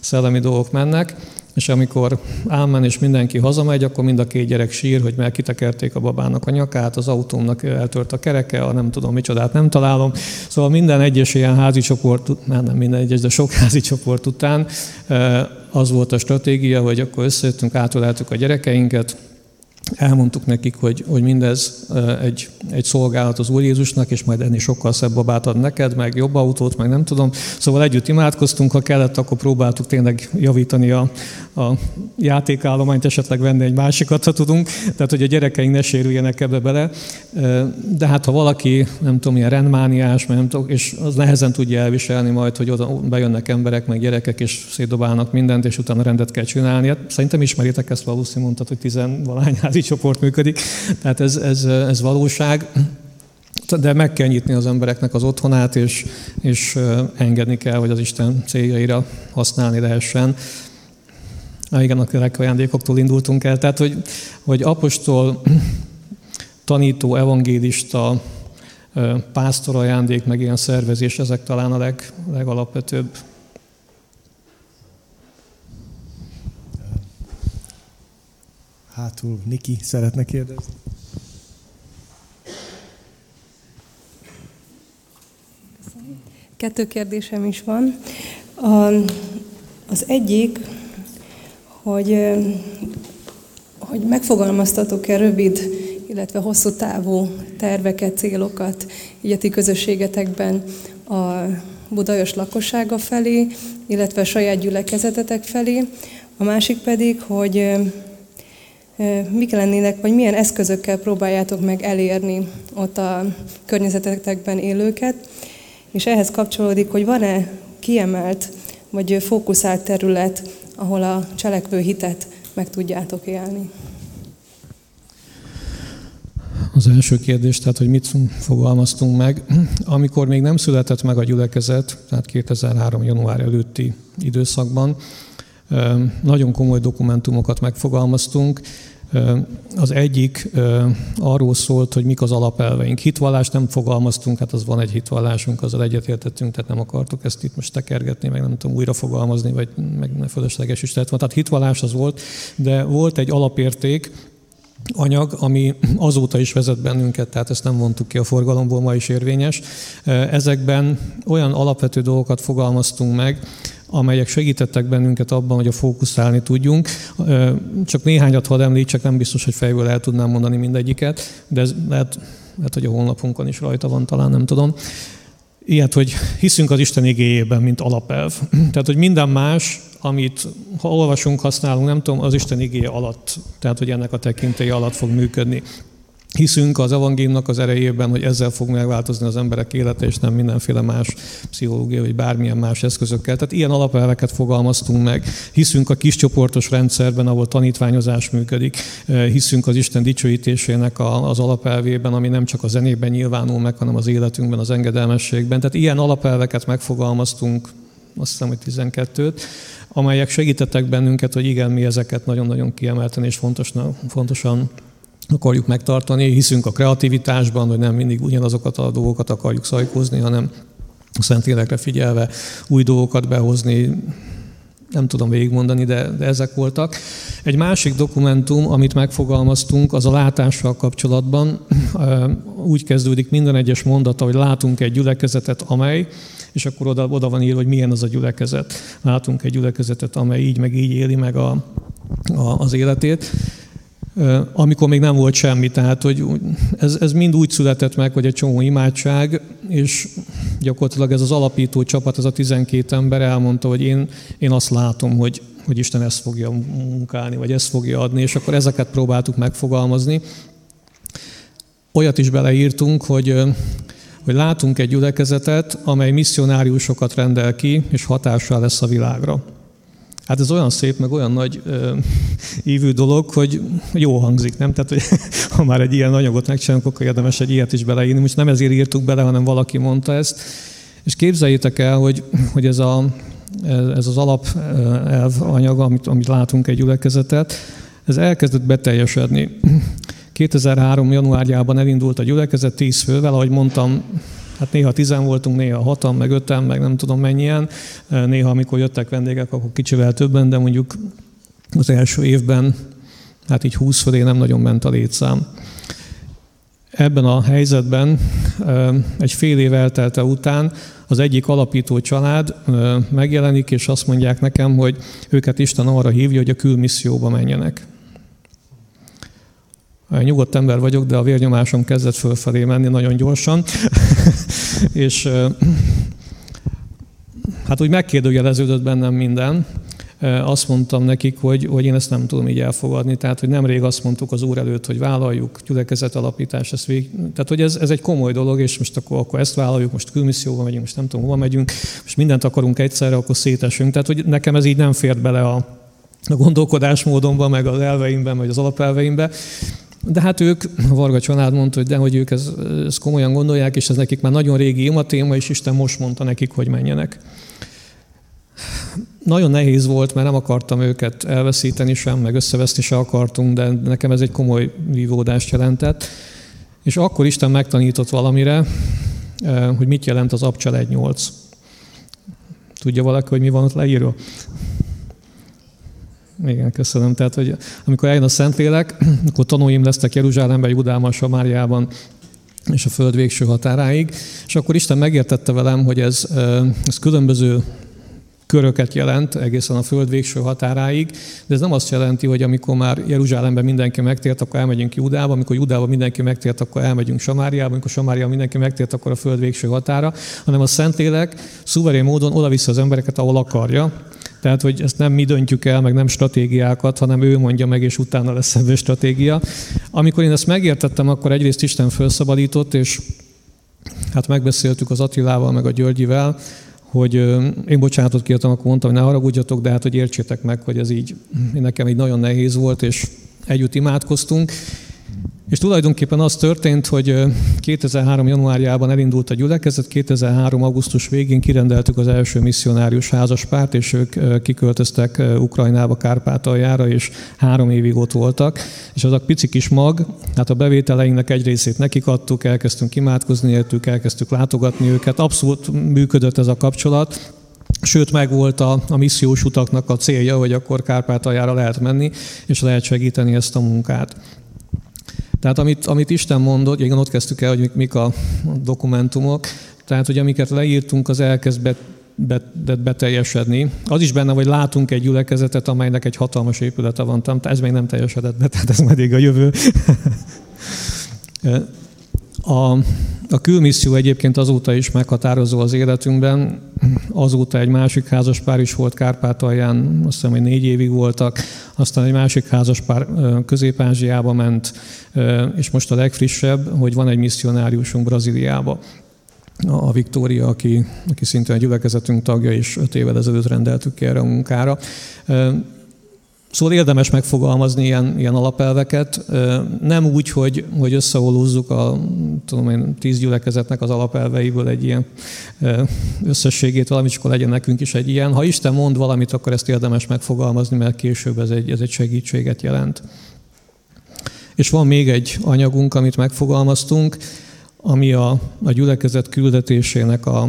szellemi dolgok mennek. És amikor Ámen és mindenki hazamegy, akkor mind a két gyerek sír, hogy meg kitekerték a babának a nyakát, az autómnak eltört a kereke, a nem tudom micsodát nem találom. Szóval minden egyes ilyen házi csoport, már nem minden egyes, de sok <laughs> házi csoport után az volt a stratégia, hogy akkor összejöttünk, átöleltük a gyerekeinket, elmondtuk nekik, hogy, hogy mindez egy, egy szolgálat az Úr Jézusnak, és majd ennél sokkal szebb babát ad neked, meg jobb autót, meg nem tudom. Szóval együtt imádkoztunk, ha kellett, akkor próbáltuk tényleg javítani a, a játékállományt, esetleg venni egy másikat, ha tudunk, tehát hogy a gyerekeink ne sérüljenek ebbe bele. De hát ha valaki, nem tudom, ilyen rendmániás, nem tudom, és az nehezen tudja elviselni majd, hogy oda bejönnek emberek, meg gyerekek, és szétdobálnak mindent, és utána rendet kell csinálni. Hát szerintem ismeritek ezt, valószínűleg mondtad, hogy tizenvalány házi csoport működik, tehát ez, ez, ez valóság. De meg kell nyitni az embereknek az otthonát, és, és engedni kell, hogy az Isten céljaira használni lehessen. Ah, igen, a ajándékoktól indultunk el. Tehát, hogy, hogy apostol, tanító, evangélista, pásztor ajándék, meg ilyen szervezés, ezek talán a leg, legalapvetőbb Hátul Niki szeretne kérdezni. Kettő kérdésem is van. Az egyik, hogy, hogy megfogalmaztatok-e rövid, illetve hosszú távú terveket, célokat így a ti közösségetekben a budajos lakossága felé, illetve a saját gyülekezetetek felé. A másik pedig, hogy mik lennének, vagy milyen eszközökkel próbáljátok meg elérni ott a környezetetekben élőket, és ehhez kapcsolódik, hogy van-e kiemelt vagy fókuszált terület, ahol a cselekvő hitet meg tudjátok élni. Az első kérdés, tehát, hogy mit fogalmaztunk meg. Amikor még nem született meg a gyülekezet, tehát 2003. január előtti időszakban, nagyon komoly dokumentumokat megfogalmaztunk. Az egyik arról szólt, hogy mik az alapelveink. Hitvallást nem fogalmaztunk, hát az van egy hitvallásunk, azzal egyetértettünk, tehát nem akartuk ezt itt most tekergetni, meg nem tudom újra fogalmazni, vagy meg ne fölösleges is lett volna. Tehát hitvallás az volt, de volt egy alapérték, anyag, ami azóta is vezet bennünket, tehát ezt nem vontuk ki a forgalomból, ma is érvényes. Ezekben olyan alapvető dolgokat fogalmaztunk meg, amelyek segítettek bennünket abban, hogy a fókuszálni tudjunk. Csak néhányat hadd említsek, nem biztos, hogy fejből el tudnám mondani mindegyiket, de ez lehet, lehet, hogy a honlapunkon is rajta van, talán nem tudom. Ilyet, hogy hiszünk az Isten igéjében, mint alapelv. <clears throat> Tehát, hogy minden más, amit ha olvasunk, használunk, nem tudom, az Isten igéje alatt, tehát, hogy ennek a tekintélye alatt fog működni. Hiszünk az evangéliumnak az erejében, hogy ezzel fog megváltozni az emberek élete, és nem mindenféle más pszichológia, vagy bármilyen más eszközökkel. Tehát ilyen alapelveket fogalmaztunk meg. Hiszünk a kiscsoportos rendszerben, ahol tanítványozás működik. Hiszünk az Isten dicsőítésének az alapelvében, ami nem csak a zenében nyilvánul meg, hanem az életünkben, az engedelmességben. Tehát ilyen alapelveket megfogalmaztunk, azt hiszem, hogy 12-t, amelyek segítettek bennünket, hogy igen, mi ezeket nagyon-nagyon kiemelten és fontosan, fontosan akarjuk megtartani, hiszünk a kreativitásban, hogy nem mindig ugyanazokat a dolgokat akarjuk szajkózni, hanem a Szentlélekre figyelve új dolgokat behozni, nem tudom végigmondani, de, de ezek voltak. Egy másik dokumentum, amit megfogalmaztunk, az a látással kapcsolatban. Úgy kezdődik minden egyes mondata, hogy látunk egy gyülekezetet, amely, és akkor oda, oda van írva, hogy milyen az a gyülekezet. Látunk egy gyülekezetet, amely így meg így éli meg a, a, az életét amikor még nem volt semmi. Tehát, hogy ez, ez mind úgy született meg, hogy egy csomó imádság, és gyakorlatilag ez az alapító csapat, ez a 12 ember elmondta, hogy én, én azt látom, hogy, hogy Isten ezt fogja munkálni, vagy ezt fogja adni, és akkor ezeket próbáltuk megfogalmazni. Olyat is beleírtunk, hogy, hogy látunk egy gyülekezetet, amely misszionáriusokat rendel ki, és hatással lesz a világra. Hát ez olyan szép, meg olyan nagy ö, ívű dolog, hogy jó hangzik, nem? Tehát, hogy <laughs> ha már egy ilyen anyagot megcsinálunk, akkor érdemes egy ilyet is beleírni. Most nem ezért írtuk bele, hanem valaki mondta ezt. És képzeljétek el, hogy, hogy ez, a, ez az alapelv anyag, amit, amit látunk egy gyülekezetet, ez elkezdett beteljesedni. <clears throat> 2003. januárjában elindult a gyülekezet tíz fővel, ahogy mondtam, Hát néha tizen voltunk, néha hatan, meg öten, meg nem tudom mennyien. Néha, amikor jöttek vendégek, akkor kicsivel többen, de mondjuk az első évben, hát így 20 fölé nem nagyon ment a létszám. Ebben a helyzetben egy fél év eltelte után az egyik alapító család megjelenik, és azt mondják nekem, hogy őket Isten arra hívja, hogy a külmisszióba menjenek. Nyugodt ember vagyok, de a vérnyomásom kezdett fölfelé menni nagyon gyorsan, <laughs> és hát úgy megkérdőjeleződött bennem minden, azt mondtam nekik, hogy, hogy én ezt nem tudom így elfogadni. Tehát, hogy nemrég azt mondtuk az úr előtt, hogy vállaljuk gyülekezet alapítás, ezt vég... tehát, hogy ez, ez egy komoly dolog, és most akkor, akkor ezt vállaljuk, most külmisszióba megyünk, most nem tudom, hova megyünk, most mindent akarunk egyszerre, akkor szétesünk. Tehát, hogy nekem ez így nem fért bele a, a gondolkodásmódomba, meg az elveimben, vagy az alapelveimbe. De hát ők, <clears throat> Varga család mondta, hogy de, hogy ők ezt, ezt komolyan gondolják, és ez nekik már nagyon régi ima téma, és Isten most mondta nekik, hogy menjenek. Nagyon nehéz volt, mert nem akartam őket elveszíteni sem, meg összeveszni se akartunk, de nekem ez egy komoly vívódást jelentett. És akkor Isten megtanított valamire, eh, hogy mit jelent az Abcsel 1.8. Tudja valaki, hogy mi van ott leírva? Igen, köszönöm. Tehát, hogy amikor eljön a Szentlélek, <clears throat> akkor tanúim lesznek Jeruzsálemben, Judában, Samáriában, és a föld végső határáig. És akkor Isten megértette velem, hogy ez, ez különböző köröket jelent egészen a föld végső határáig, de ez nem azt jelenti, hogy amikor már Jeruzsálemben mindenki megtért, akkor elmegyünk Judába, amikor Judába mindenki megtért, akkor elmegyünk Samáriába, amikor Samáriába mindenki megtért, akkor a föld végső határa, hanem a Szentlélek szuverén módon oda vissza az embereket, ahol akarja. Tehát, hogy ezt nem mi döntjük el, meg nem stratégiákat, hanem ő mondja meg, és utána lesz ebből stratégia. Amikor én ezt megértettem, akkor egyrészt Isten felszabadított, és hát megbeszéltük az Attilával, meg a Györgyivel, hogy én bocsánatot kértem, akkor mondtam, hogy ne haragudjatok, de hát, hogy értsétek meg, hogy ez így nekem így nagyon nehéz volt, és együtt imádkoztunk, és tulajdonképpen az történt, hogy 2003. januárjában elindult a gyülekezet, 2003. augusztus végén kirendeltük az első misszionárius házaspárt, és ők kiköltöztek Ukrajnába, Kárpátaljára, és három évig ott voltak. És az a pici kis mag, hát a bevételeinknek egy részét nekik adtuk, elkezdtünk imádkozni értük, elkezdtük látogatni őket. Abszolút működött ez a kapcsolat, Sőt, megvolt a, a missziós utaknak a célja, hogy akkor Kárpátaljára lehet menni, és lehet segíteni ezt a munkát. Tehát amit, amit Isten mondott, igen, ott kezdtük el, hogy mik a dokumentumok, tehát, hogy amiket leírtunk, az elkezd bet, bet, beteljesedni. Az is benne, hogy látunk egy gyülekezetet, amelynek egy hatalmas épülete van, tehát ez még nem teljesedett be, tehát ez <laughs> majd a jövő. A, a külmisszió egyébként azóta is meghatározó az életünkben. Azóta egy másik házaspár is volt Kárpátalján, azt hiszem, hogy négy évig voltak. Aztán egy másik házaspár Közép-Ázsiába ment, és most a legfrissebb, hogy van egy misszionáriusunk Brazíliába a Viktória, aki, aki szintén egy gyülekezetünk tagja, és öt évvel ezelőtt rendeltük ki erre a munkára. Szóval érdemes megfogalmazni ilyen, ilyen alapelveket, nem úgy, hogy, hogy összeolúzzuk a tudom én, tíz gyülekezetnek az alapelveiből egy ilyen összességét, valamit, akkor legyen nekünk is egy ilyen. Ha Isten mond valamit, akkor ezt érdemes megfogalmazni, mert később ez egy, ez egy segítséget jelent. És van még egy anyagunk, amit megfogalmaztunk, ami a, a gyülekezet küldetésének a,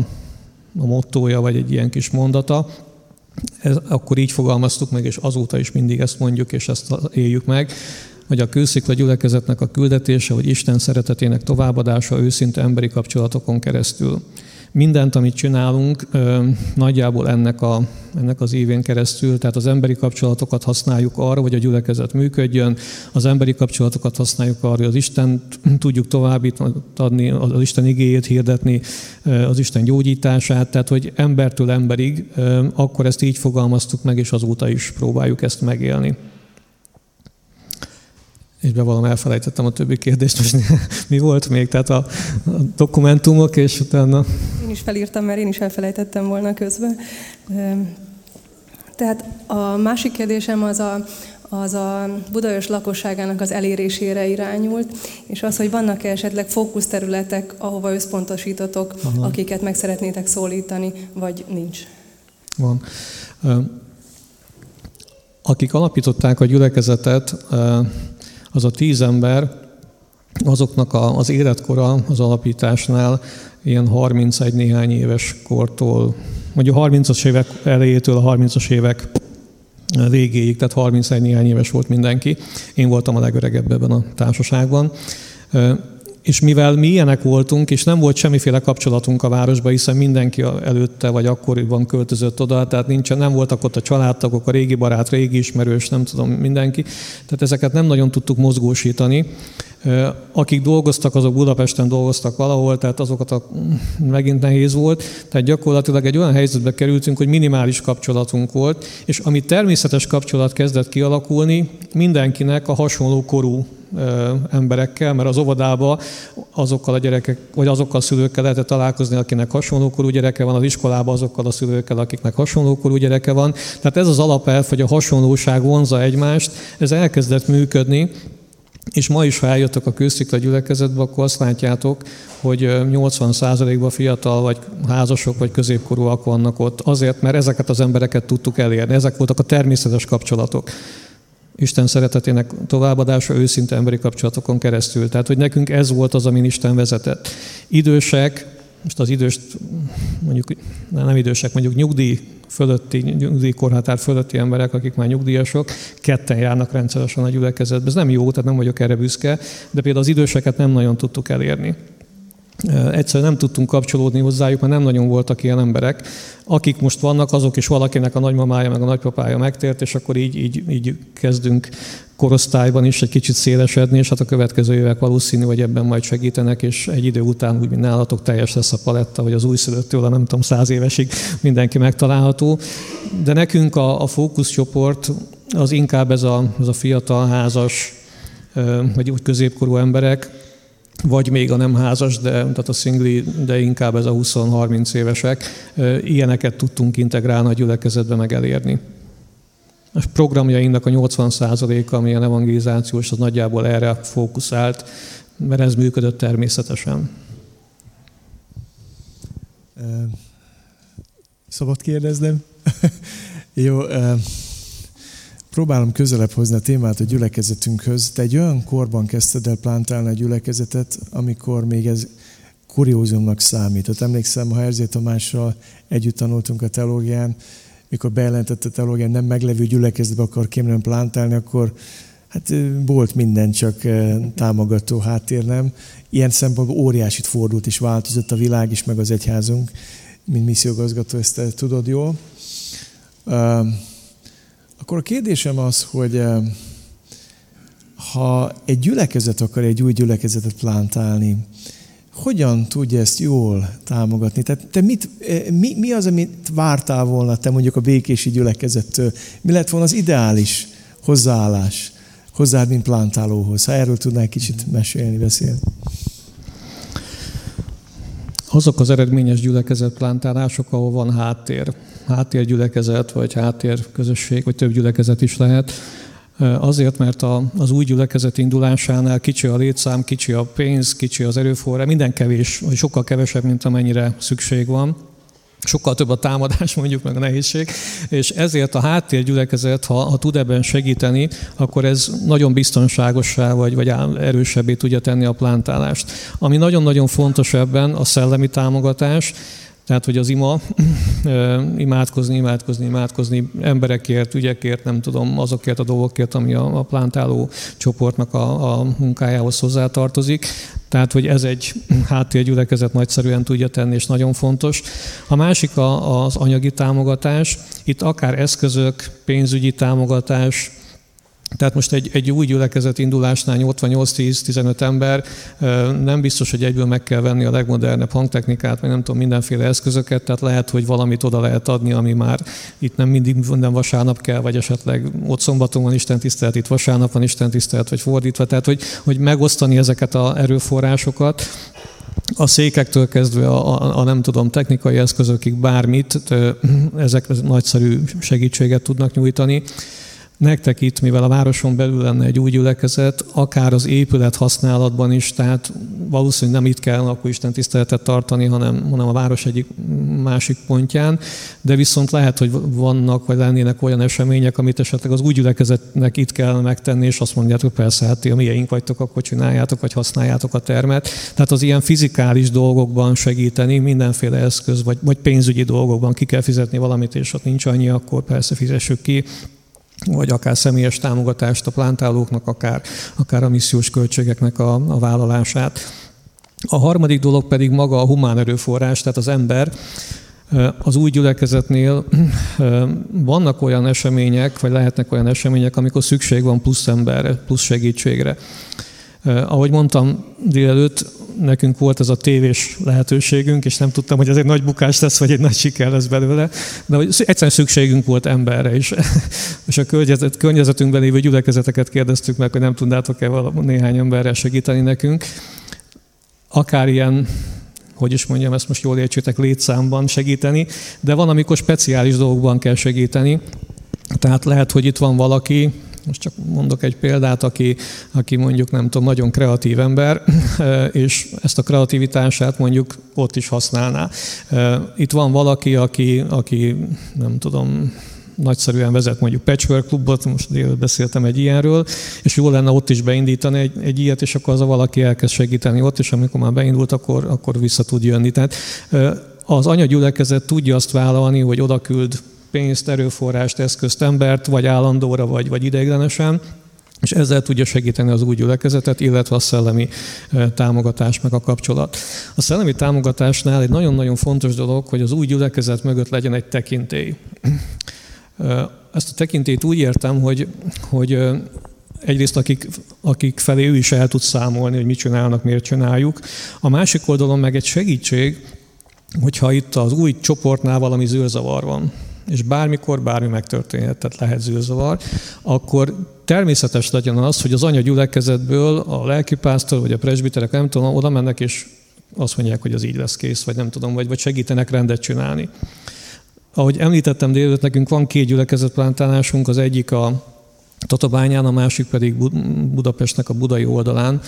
a mottója, vagy egy ilyen kis mondata. Ez, akkor így fogalmaztuk meg, és azóta is mindig ezt mondjuk, és ezt éljük meg, hogy a kőszikla gyülekezetnek a küldetése, hogy Isten szeretetének továbbadása őszinte emberi kapcsolatokon keresztül mindent, amit csinálunk, nagyjából ennek, a, ennek az évén keresztül, tehát az emberi kapcsolatokat használjuk arra, hogy a gyülekezet működjön, az emberi kapcsolatokat használjuk arra, hogy az Isten tudjuk továbbítani, az Isten igéjét hirdetni, az Isten gyógyítását, tehát hogy embertől emberig, akkor ezt így fogalmaztuk meg, és azóta is próbáljuk ezt megélni. És bevallom, elfelejtettem a többi kérdést, most mi volt még, tehát a, a dokumentumok, és utána... Én is felírtam, mert én is elfelejtettem volna közben. Tehát a másik kérdésem az a, az a Budajos lakosságának az elérésére irányult, és az, hogy vannak-e esetleg fókuszterületek, ahova összpontosítotok, Aha. akiket meg szeretnétek szólítani, vagy nincs? Van. Akik alapították a gyülekezetet, az a tíz ember, azoknak a, az életkora az alapításnál ilyen 31 néhány éves kortól, mondjuk a 30-as évek elejétől a 30-as évek végéig, tehát 31 néhány éves volt mindenki. Én voltam a legöregebb ebben a társaságban. És mivel mi ilyenek voltunk, és nem volt semmiféle kapcsolatunk a városba, hiszen mindenki előtte vagy akkoriban költözött oda, tehát nincsen, nem voltak ott a családtagok, a régi barát, régi ismerős, nem tudom, mindenki. Tehát ezeket nem nagyon tudtuk mozgósítani. Akik dolgoztak, azok Budapesten dolgoztak valahol, tehát azokat a, megint nehéz volt. Tehát gyakorlatilag egy olyan helyzetbe kerültünk, hogy minimális kapcsolatunk volt, és ami természetes kapcsolat kezdett kialakulni, mindenkinek a hasonló korú emberekkel, mert az óvodába azokkal a gyerekek, vagy azokkal a szülőkkel lehetett találkozni, akinek hasonló korú gyereke van, az iskolába azokkal a szülőkkel, akiknek hasonló korú gyereke van. Tehát ez az alapelv, hogy a hasonlóság vonza egymást, ez elkezdett működni, és ma is, ha eljöttek a közszikla gyülekezetbe, akkor azt látjátok, hogy 80%-ban fiatal, vagy házasok, vagy középkorúak vannak ott, azért, mert ezeket az embereket tudtuk elérni. Ezek voltak a természetes kapcsolatok. Isten szeretetének továbbadása őszinte emberi kapcsolatokon keresztül. Tehát, hogy nekünk ez volt az, amin Isten vezetett. Idősek, most az időst, mondjuk nem idősek, mondjuk nyugdíj fölötti, nyugdíjkorhatár fölötti emberek, akik már nyugdíjasok, ketten járnak rendszeresen a gyülekezetbe. Ez nem jó, tehát nem vagyok erre büszke, de például az időseket nem nagyon tudtuk elérni. Egyszerűen nem tudtunk kapcsolódni hozzájuk, mert nem nagyon voltak ilyen emberek. Akik most vannak, azok is valakinek a nagymamája meg a nagypapája megtért, és akkor így, így, így kezdünk korosztályban is egy kicsit szélesedni, és hát a következő évek valószínű, hogy ebben majd segítenek, és egy idő után, úgy, mint nálatok, teljes lesz a paletta, hogy az újszülöttől a nem tudom, száz évesig mindenki megtalálható. De nekünk a, a fókuszcsoport az inkább ez a, ez a fiatal házas, vagy úgy középkorú emberek, vagy még a nem házas, de, tehát a szingli, de inkább ez a 20-30 évesek. Ilyeneket tudtunk integrálni a gyülekezetbe meg elérni. A programjainknak a 80%-a, amilyen evangelizációs, az nagyjából erre fókuszált, mert ez működött természetesen. Szabad kérdeznem? <laughs> Jó, próbálom közelebb hozni a témát a gyülekezetünkhöz. Te egy olyan korban kezdted el plántálni a gyülekezetet, amikor még ez kuriózumnak számít. Tehát emlékszem, ha Erzé Tamással együtt tanultunk a teológián, mikor bejelentette a teológián, nem meglevő gyülekezetbe akar kémlően plántálni, akkor hát volt minden, csak támogató háttér nem. Ilyen szempontból óriásit fordult és változott a világ is, meg az egyházunk, mint missziógazgató, ezt te tudod jól. Akkor a kérdésem az, hogy ha egy gyülekezet akar egy új gyülekezetet plántálni, hogyan tudja ezt jól támogatni? Tehát te mit, mi, mi az, amit vártál volna te mondjuk a békési gyülekezettől? Mi lett volna az ideális hozzáállás hozzád, mint plántálóhoz? Ha erről tudnál kicsit mesélni, beszélni. Azok az eredményes gyülekezetplántálások, ahol van háttér, háttérgyülekezet, vagy háttérközösség, vagy több gyülekezet is lehet, Azért, mert az új gyülekezet indulásánál kicsi a létszám, kicsi a pénz, kicsi az erőforrás, minden kevés, vagy sokkal kevesebb, mint amennyire szükség van. Sokkal több a támadás, <laughs> mondjuk meg a nehézség, és ezért a háttérgyülekezet, ha, ha tud ebben segíteni, akkor ez nagyon biztonságossá vagy, vagy erősebbé tudja tenni a plántálást. Ami nagyon-nagyon fontos ebben a szellemi támogatás, tehát, hogy az ima, <clears throat> imádkozni, imádkozni, imádkozni emberekért, ügyekért, nem tudom, azokért a dolgokért, ami a, a plántáló csoportnak a, a munkájához hozzátartozik. Tehát, hogy ez egy <clears throat> háttérgyülekezet nagyszerűen tudja tenni, és nagyon fontos. A másik az anyagi támogatás. Itt akár eszközök, pénzügyi támogatás, tehát most egy, egy új gyülekezet indulásnál 88-10-15 ember, nem biztos, hogy egyből meg kell venni a legmodernebb hangtechnikát, meg nem tudom, mindenféle eszközöket, tehát lehet, hogy valamit oda lehet adni, ami már itt nem mindig minden vasárnap kell, vagy esetleg ott szombaton van Isten tisztelet, itt vasárnap van Isten tisztelet, vagy fordítva, tehát hogy, hogy megosztani ezeket az erőforrásokat, a székektől kezdve a, a, a nem tudom, technikai eszközökig bármit, ezek nagyszerű segítséget tudnak nyújtani nektek itt, mivel a városon belül lenne egy új gyülekezet, akár az épület használatban is, tehát valószínűleg nem itt kell akkor Isten tiszteletet tartani, hanem, hanem a város egyik másik pontján, de viszont lehet, hogy vannak, vagy lennének olyan események, amit esetleg az új gyülekezetnek itt kell megtenni, és azt mondjátok, persze, hát ti a miénk vagytok, akkor csináljátok, vagy használjátok a termet. Tehát az ilyen fizikális dolgokban segíteni, mindenféle eszköz, vagy, vagy pénzügyi dolgokban ki kell fizetni valamit, és ott nincs annyi, akkor persze fizessük ki vagy akár személyes támogatást a plántálóknak, akár, akár a missziós költségeknek a, a vállalását. A harmadik dolog pedig maga a humán erőforrás, tehát az ember. Az új gyülekezetnél vannak olyan események, vagy lehetnek olyan események, amikor szükség van plusz emberre, plusz segítségre. Ahogy mondtam délelőtt, nekünk volt ez a tévés lehetőségünk, és nem tudtam, hogy ez egy nagy bukás lesz, vagy egy nagy siker lesz belőle, de hogy egyszerűen szükségünk volt emberre is. <laughs> és a környezet, környezetünkben lévő gyülekezeteket kérdeztük meg, hogy nem tudnátok-e néhány emberrel segíteni nekünk. Akár ilyen hogy is mondjam, ezt most jól értsétek, létszámban segíteni, de van, amikor speciális dolgokban kell segíteni. Tehát lehet, hogy itt van valaki, most csak mondok egy példát, aki, aki mondjuk nem tudom, nagyon kreatív ember, <laughs> és ezt a kreativitását mondjuk ott is használná. Itt van valaki, aki, aki nem tudom, nagyszerűen vezet mondjuk Patchwork klubot, most délután beszéltem egy ilyenről, és jó lenne ott is beindítani egy, egy ilyet, és akkor az a valaki elkezd segíteni ott, és amikor már beindult, akkor, akkor vissza tud jönni. Tehát az anyagyülekezet tudja azt vállalni, hogy oda küld pénzt, erőforrást, eszközt, embert, vagy állandóra, vagy, vagy ideiglenesen, és ezzel tudja segíteni az új gyülekezetet, illetve a szellemi támogatás meg a kapcsolat. A szellemi támogatásnál egy nagyon-nagyon fontos dolog, hogy az új gyülekezet mögött legyen egy tekintély. Ezt a tekintélyt úgy értem, hogy, hogy egyrészt akik, akik felé ő is el tud számolni, hogy mit csinálnak, miért csináljuk. A másik oldalon meg egy segítség, hogyha itt az új csoportnál valami zűrzavar van, és bármikor bármi megtörténhet, tehát lehet zűrzavar, akkor természetes legyen az, hogy az anya gyülekezetből a lelkipásztor vagy a presbiterek, nem tudom, oda mennek, és azt mondják, hogy az így lesz kész, vagy nem tudom, vagy, vagy segítenek rendet csinálni. Ahogy említettem délőtt, nekünk van két gyülekezetplántálásunk, az egyik a Tatabányán, a másik pedig Budapestnek a budai oldalán,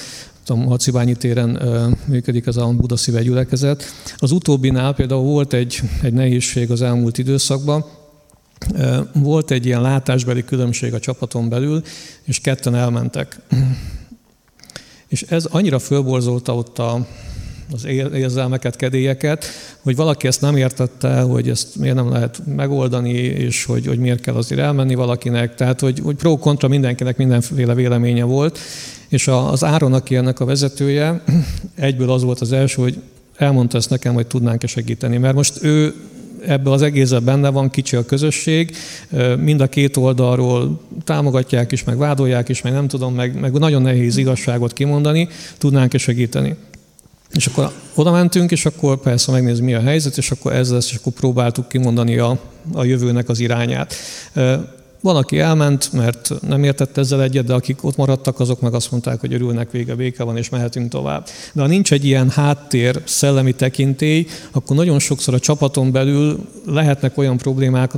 a Hacibányi téren működik ez a Buda Szíve gyülekezet. Az utóbbinál például volt egy, egy nehézség az elmúlt időszakban, volt egy ilyen látásbeli különbség a csapaton belül, és ketten elmentek. És ez annyira fölborzolta ott a, az érzelmeket, kedélyeket, hogy valaki ezt nem értette, hogy ezt miért nem lehet megoldani, és hogy, hogy miért kell azért elmenni valakinek. Tehát, hogy, hogy pro-kontra mindenkinek mindenféle véleménye volt. És az Áron, aki ennek a vezetője, <clears throat> egyből az volt az első, hogy elmondta ezt nekem, hogy tudnánk-e segíteni. Mert most ő ebben az egészben benne van, kicsi a közösség, mind a két oldalról támogatják is, meg vádolják is, meg nem tudom, meg, meg nagyon nehéz igazságot kimondani, tudnánk-e segíteni. És akkor oda mentünk, és akkor persze megnézni, mi a helyzet, és akkor ezzel és akkor próbáltuk kimondani a, a jövőnek az irányát. Van, aki elment, mert nem értett ezzel egyet, de akik ott maradtak, azok meg azt mondták, hogy örülnek, vége, béke van, és mehetünk tovább. De ha nincs egy ilyen háttér, szellemi tekintély, akkor nagyon sokszor a csapaton belül lehetnek olyan problémák,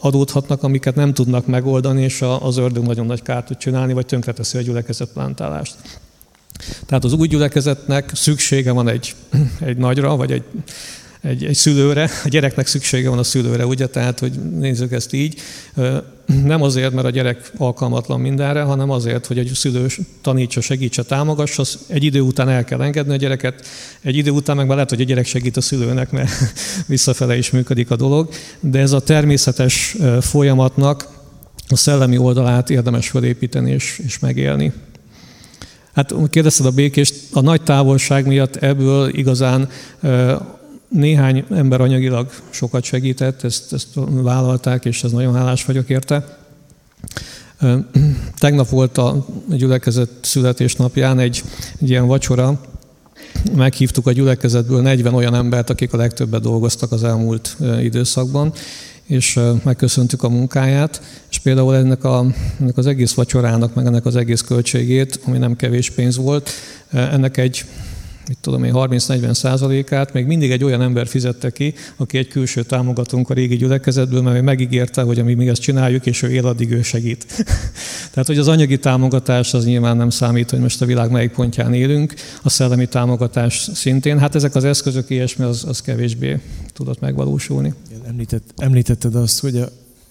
adódhatnak, amiket nem tudnak megoldani, és az ördög nagyon nagy kárt tud csinálni, vagy tönkreteszi a gyülekezet plántálást. Tehát az új gyülekezetnek szüksége van egy, <clears throat> egy nagyra, vagy egy, egy, egy szülőre, a gyereknek szüksége van a szülőre, ugye? Tehát, hogy nézzük ezt így. <clears throat> Nem azért, mert a gyerek alkalmatlan mindenre, hanem azért, hogy egy szülő tanítsa, segítse, támogassa, egy idő után el kell engedni a gyereket, egy idő után meg már lehet, hogy a gyerek segít a szülőnek, mert <laughs> visszafele is működik a dolog, de ez a természetes folyamatnak a szellemi oldalát érdemes felépíteni és, és megélni. Hát kérdezted a békést, a nagy távolság miatt ebből igazán néhány ember anyagilag sokat segített, ezt, ezt vállalták, és ez nagyon hálás vagyok érte. Tegnap volt a gyülekezet születésnapján egy, egy ilyen vacsora, meghívtuk a gyülekezetből 40 olyan embert, akik a legtöbbet dolgoztak az elmúlt időszakban, és megköszöntük a munkáját, és például ennek, a, ennek az egész vacsorának, meg ennek az egész költségét, ami nem kevés pénz volt, ennek egy mit tudom én, 30-40 százalékát még mindig egy olyan ember fizette ki, aki egy külső támogatónk a régi gyülekezetből, mert megígérte, hogy amíg mi ezt csináljuk, és ő él, addig ő segít. <laughs> Tehát, hogy az anyagi támogatás az nyilván nem számít, hogy most a világ melyik pontján élünk, a szellemi támogatás szintén. Hát ezek az eszközök, ilyesmi, az, az kevésbé tudott megvalósulni. Említett, említetted azt, hogy a,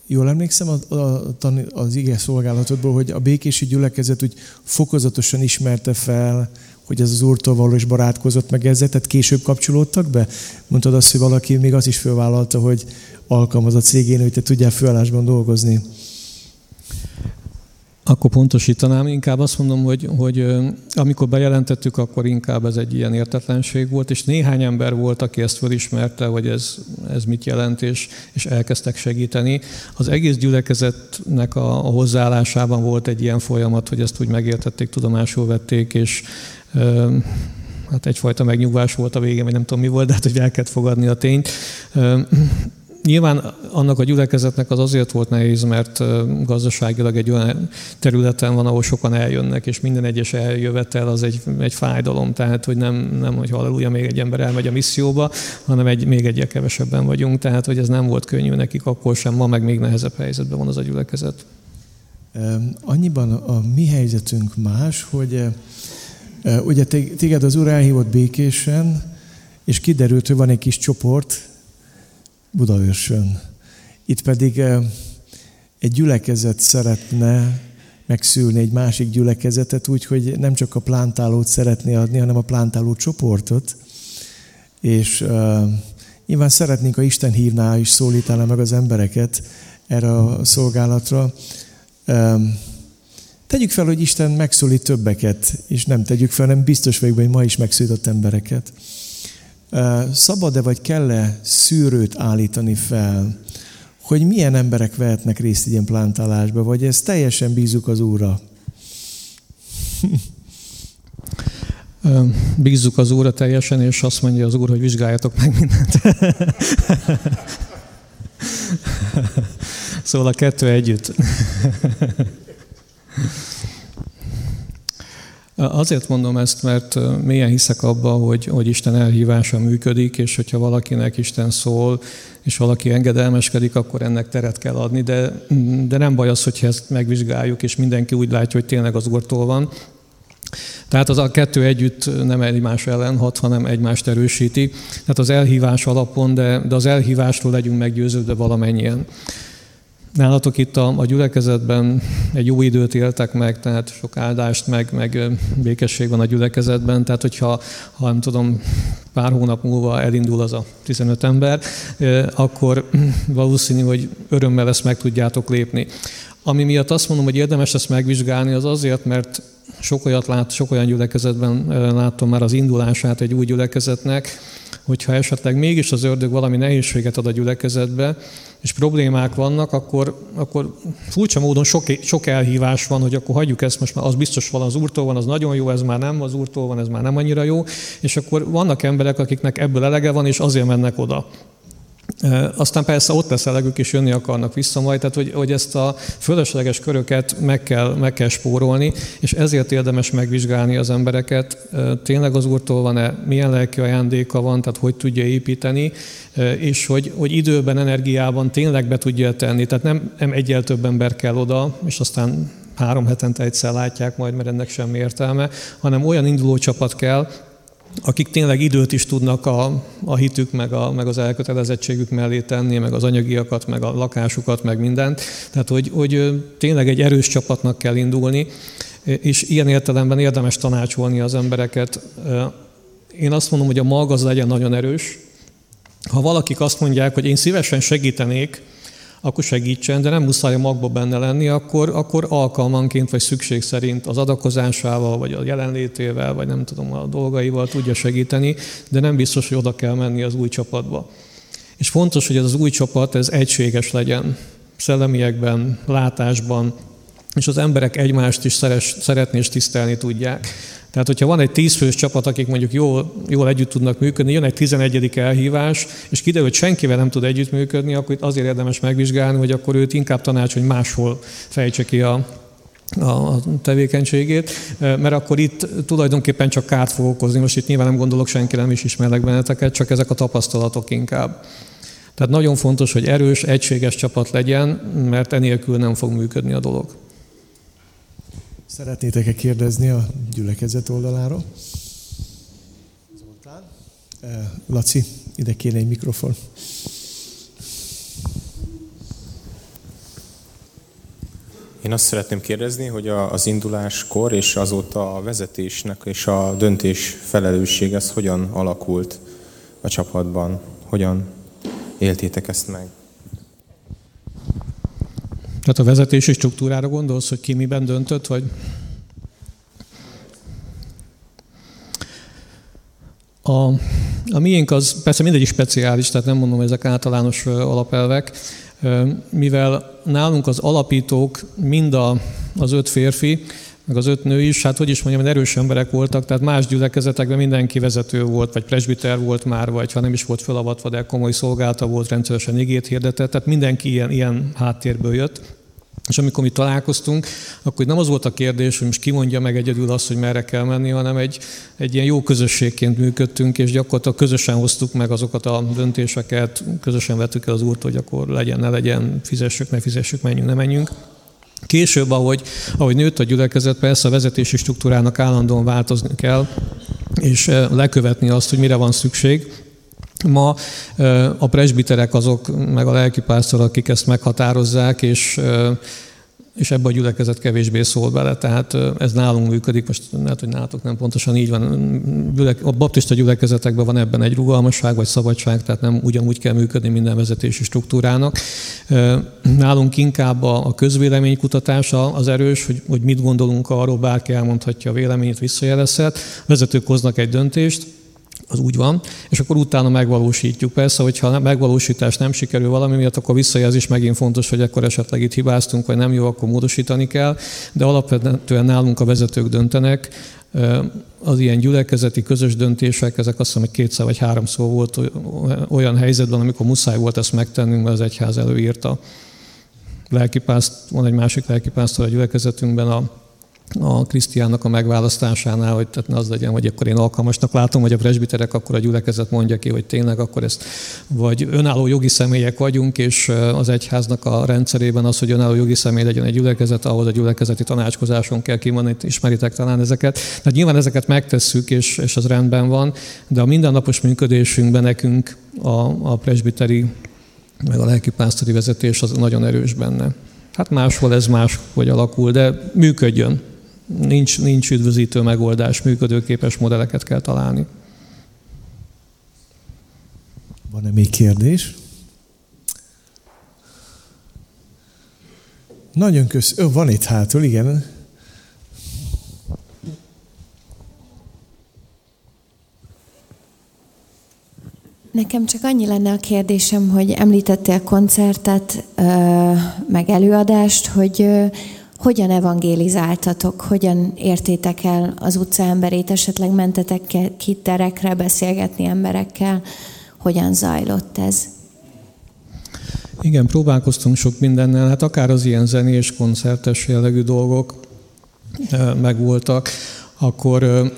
jól emlékszem a, a, az ige szolgálatodból, hogy a békési gyülekezet úgy fokozatosan ismerte fel hogy ez az úrtól való is barátkozott meg ezzel, tehát később kapcsolódtak be? Mondtad azt, hogy valaki még azt is fölvállalta, hogy alkalmaz a cégén, hogy te tudjál főállásban dolgozni. Akkor pontosítanám, inkább azt mondom, hogy, hogy amikor bejelentettük, akkor inkább ez egy ilyen értetlenség volt, és néhány ember volt, aki ezt felismerte, hogy ez, ez mit jelent, és, és elkezdtek segíteni. Az egész gyülekezetnek a, a hozzáállásában volt egy ilyen folyamat, hogy ezt úgy megértették, tudomásul vették, és hát egyfajta megnyugvás volt a vége, vagy nem tudom mi volt, de hát hogy el kellett fogadni a tényt. Nyilván annak a gyülekezetnek az azért volt nehéz, mert gazdaságilag egy olyan területen van, ahol sokan eljönnek, és minden egyes eljövetel az egy, egy fájdalom. Tehát, hogy nem, nem hogy halleluja, még egy ember elmegy a misszióba, hanem egy, még egyel kevesebben vagyunk. Tehát, hogy ez nem volt könnyű nekik akkor sem, ma meg még nehezebb helyzetben van az a gyülekezet. Annyiban a mi helyzetünk más, hogy ugye téged az Úr elhívott békésen, és kiderült, hogy van egy kis csoport, Budaörsön. Itt pedig eh, egy gyülekezet szeretne megszülni egy másik gyülekezetet, úgyhogy nem csak a plántálót szeretné adni, hanem a plántáló csoportot. És uh, nyilván szeretnénk, ha Isten hívná és szólítaná meg az embereket erre a szolgálatra. Um, tegyük fel, hogy Isten megszólít többeket, és nem tegyük fel, nem biztos vagyok, hogy ma is megszólított embereket szabad-e vagy kell-e szűrőt állítani fel, hogy milyen emberek vehetnek részt ilyen plántálásba, vagy ez teljesen bízunk az Úrra? <laughs> Bízzuk az Úrra teljesen, és azt mondja az Úr, hogy vizsgáljatok meg mindent. <laughs> szóval a kettő együtt. <laughs> Azért mondom ezt, mert mélyen hiszek abba, hogy, hogy Isten elhívása működik, és hogyha valakinek Isten szól, és valaki engedelmeskedik, akkor ennek teret kell adni, de, de nem baj az, hogyha ezt megvizsgáljuk, és mindenki úgy látja, hogy tényleg az Úrtól van. Tehát az a kettő együtt nem egymás ellen hat, hanem egymást erősíti. Tehát az elhívás alapon, de, de az elhívástól legyünk meggyőződve valamennyien. Nálatok itt a, a gyülekezetben egy jó időt éltek meg, tehát sok áldást, meg, meg békesség van a gyülekezetben, tehát hogyha, ha nem tudom, pár hónap múlva elindul az a 15 ember, akkor valószínű, hogy örömmel ezt meg tudjátok lépni. Ami miatt azt mondom, hogy érdemes ezt megvizsgálni, az azért, mert sok, olyat lát, sok olyan gyülekezetben láttam már az indulását egy új gyülekezetnek, hogyha esetleg mégis az ördög valami nehézséget ad a gyülekezetbe, és problémák vannak, akkor, akkor furcsa módon sok, sok elhívás van, hogy akkor hagyjuk ezt, most már az biztos van az úrtól van, az nagyon jó, ez már nem az úrtól van, ez már nem annyira jó, és akkor vannak emberek, akiknek ebből elege van, és azért mennek oda. Aztán persze ott lesz elegük, és jönni akarnak vissza majd, tehát hogy, hogy ezt a fölösleges köröket meg kell, meg kell spórolni, és ezért érdemes megvizsgálni az embereket. Tényleg az Úrtól van-e, milyen lelki ajándéka van, tehát hogy tudja építeni, és hogy, hogy időben, energiában tényleg be tudja tenni. Tehát nem, nem egyel több ember kell oda, és aztán három hetente egyszer látják majd, mert ennek semmi értelme, hanem olyan induló csapat kell, akik tényleg időt is tudnak a, a hitük, meg, a, meg az elkötelezettségük mellé tenni, meg az anyagiakat, meg a lakásukat, meg mindent. Tehát, hogy, hogy tényleg egy erős csapatnak kell indulni, és ilyen értelemben érdemes tanácsolni az embereket. Én azt mondom, hogy a mag az legyen nagyon erős. Ha valakik azt mondják, hogy én szívesen segítenék, akkor segítsen, de nem muszáj a magba benne lenni, akkor, akkor alkalmanként vagy szükség szerint az adakozásával, vagy a jelenlétével, vagy nem tudom, a dolgaival tudja segíteni, de nem biztos, hogy oda kell menni az új csapatba. És fontos, hogy ez az új csapat ez egységes legyen, szellemiekben, látásban, és az emberek egymást is szeres, szeretni és tisztelni tudják. Tehát, hogyha van egy tízfős csapat, akik mondjuk jól, jól együtt tudnak működni, jön egy tizenegyedik elhívás, és kiderül, hogy senkivel nem tud együttműködni, akkor itt azért érdemes megvizsgálni, hogy akkor őt inkább tanács, hogy máshol fejtse ki a, a tevékenységét, mert akkor itt tulajdonképpen csak kárt fog okozni. Most itt nyilván nem gondolok senki, nem is ismerlek benneteket, csak ezek a tapasztalatok inkább. Tehát nagyon fontos, hogy erős, egységes csapat legyen, mert enélkül nem fog működni a dolog. Szeretnétek-e kérdezni a gyülekezet oldaláról? Zoltán? Eh, Laci, ide kéne egy mikrofon. Én azt szeretném kérdezni, hogy az induláskor és azóta a vezetésnek és a döntés felelősség, ez hogyan alakult a csapatban? Hogyan éltétek ezt meg? Tehát a vezetési struktúrára gondolsz, hogy ki miben döntött, vagy? A, a miénk az persze mindegyik speciális, tehát nem mondom, hogy ezek általános alapelvek, mivel nálunk az alapítók mind a, az öt férfi, meg az öt nő is, hát hogy is mondjam, erős emberek voltak, tehát más gyülekezetekben mindenki vezető volt, vagy presbiter volt már, vagy ha nem is volt felavatva, de komoly szolgálta volt, rendszeresen igét hirdetett, tehát mindenki ilyen, ilyen háttérből jött. És amikor mi találkoztunk, akkor nem az volt a kérdés, hogy most ki mondja meg egyedül azt, hogy merre kell menni, hanem egy, egy ilyen jó közösségként működtünk, és gyakorlatilag közösen hoztuk meg azokat a döntéseket, közösen vettük el az úrt, hogy akkor legyen, ne legyen, fizessük, ne fizessük, menjünk, ne menjünk. Később, ahogy, ahogy nőtt a gyülekezet, persze a vezetési struktúrának állandóan változni kell, és eh, lekövetni azt, hogy mire van szükség. Ma a presbiterek azok, meg a lelkipásztor, akik ezt meghatározzák, és és ebbe a gyülekezet kevésbé szól bele, tehát ez nálunk működik, most lehet, hogy nálatok nem pontosan így van. A baptista gyülekezetekben van ebben egy rugalmasság vagy szabadság, tehát nem ugyanúgy kell működni minden vezetési struktúrának. Nálunk inkább a közvéleménykutatása az erős, hogy, hogy mit gondolunk arról, bárki elmondhatja a véleményét, visszajelezhet. Vezetők hoznak egy döntést, az úgy van, és akkor utána megvalósítjuk. Persze, hogyha a megvalósítás nem sikerül valami miatt, akkor visszajelzés megint fontos, hogy akkor esetleg itt hibáztunk, vagy nem jó, akkor módosítani kell, de alapvetően nálunk a vezetők döntenek, az ilyen gyülekezeti közös döntések, ezek azt hiszem, hogy kétszer vagy háromszor volt olyan helyzetben, amikor muszáj volt ezt megtennünk, mert az egyház előírta. Lelkipászt, van egy másik lelkipásztor a gyülekezetünkben, a a Krisztiánnak a megválasztásánál, hogy tehát ne az legyen, hogy akkor én alkalmasnak látom, hogy a presbiterek, akkor a gyülekezet mondja ki, hogy tényleg akkor ezt, vagy önálló jogi személyek vagyunk, és az egyháznak a rendszerében az, hogy önálló jogi személy legyen egy gyülekezet, ahhoz a gyülekezeti tanácskozáson kell kimondani, ismeritek talán ezeket. Tehát nyilván ezeket megtesszük, és, és az rendben van, de a mindennapos működésünkben nekünk a, a presbiteri meg a lelkipásztori vezetés az nagyon erős benne. Hát máshol ez más, hogy alakul, de működjön. Nincs, nincs üdvözítő megoldás, működőképes modelleket kell találni. Van-e még kérdés? Nagyon köszönöm. Van itt hátul, igen. Nekem csak annyi lenne a kérdésem, hogy említettél koncertet, meg előadást, hogy hogyan evangélizáltatok, hogyan értétek el az utca emberét, esetleg mentetek ki terekre beszélgetni emberekkel, hogyan zajlott ez? Igen, próbálkoztunk sok mindennel, hát akár az ilyen zenés, koncertes jellegű dolgok megvoltak, akkor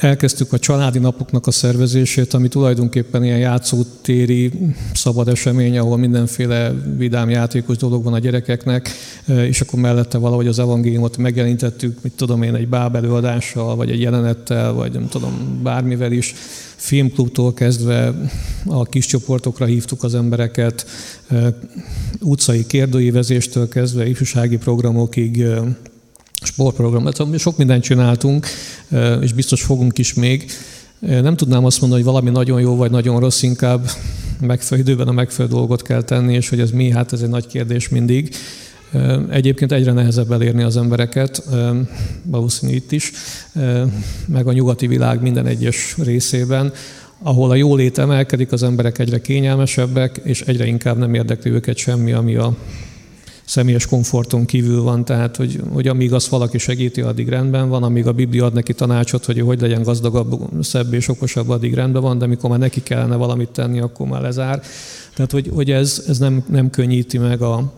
elkezdtük a családi napoknak a szervezését, ami tulajdonképpen ilyen játszótéri szabad esemény, ahol mindenféle vidám játékos dolog van a gyerekeknek, és akkor mellette valahogy az evangéliumot megjelentettük, mit tudom én, egy bábelőadással, vagy egy jelenettel, vagy nem tudom, bármivel is. Filmklubtól kezdve a kis csoportokra hívtuk az embereket, utcai kérdőívezéstől kezdve ifjúsági programokig, sportprogramot, sok mindent csináltunk, és biztos fogunk is még. Nem tudnám azt mondani, hogy valami nagyon jó vagy nagyon rossz, inkább megfelelő időben a megfelelő dolgot kell tenni, és hogy ez mi, hát ez egy nagy kérdés mindig. Egyébként egyre nehezebb elérni az embereket, valószínű itt is, meg a nyugati világ minden egyes részében, ahol a jólét emelkedik, az emberek egyre kényelmesebbek, és egyre inkább nem érdekli őket semmi, ami a személyes komforton kívül van, tehát hogy, hogy amíg azt valaki segíti, addig rendben van, amíg a Biblia ad neki tanácsot, hogy hogy legyen gazdagabb, szebb és okosabb, addig rendben van, de amikor már neki kellene valamit tenni, akkor már lezár. Tehát, hogy, hogy ez, ez nem, nem könnyíti meg a,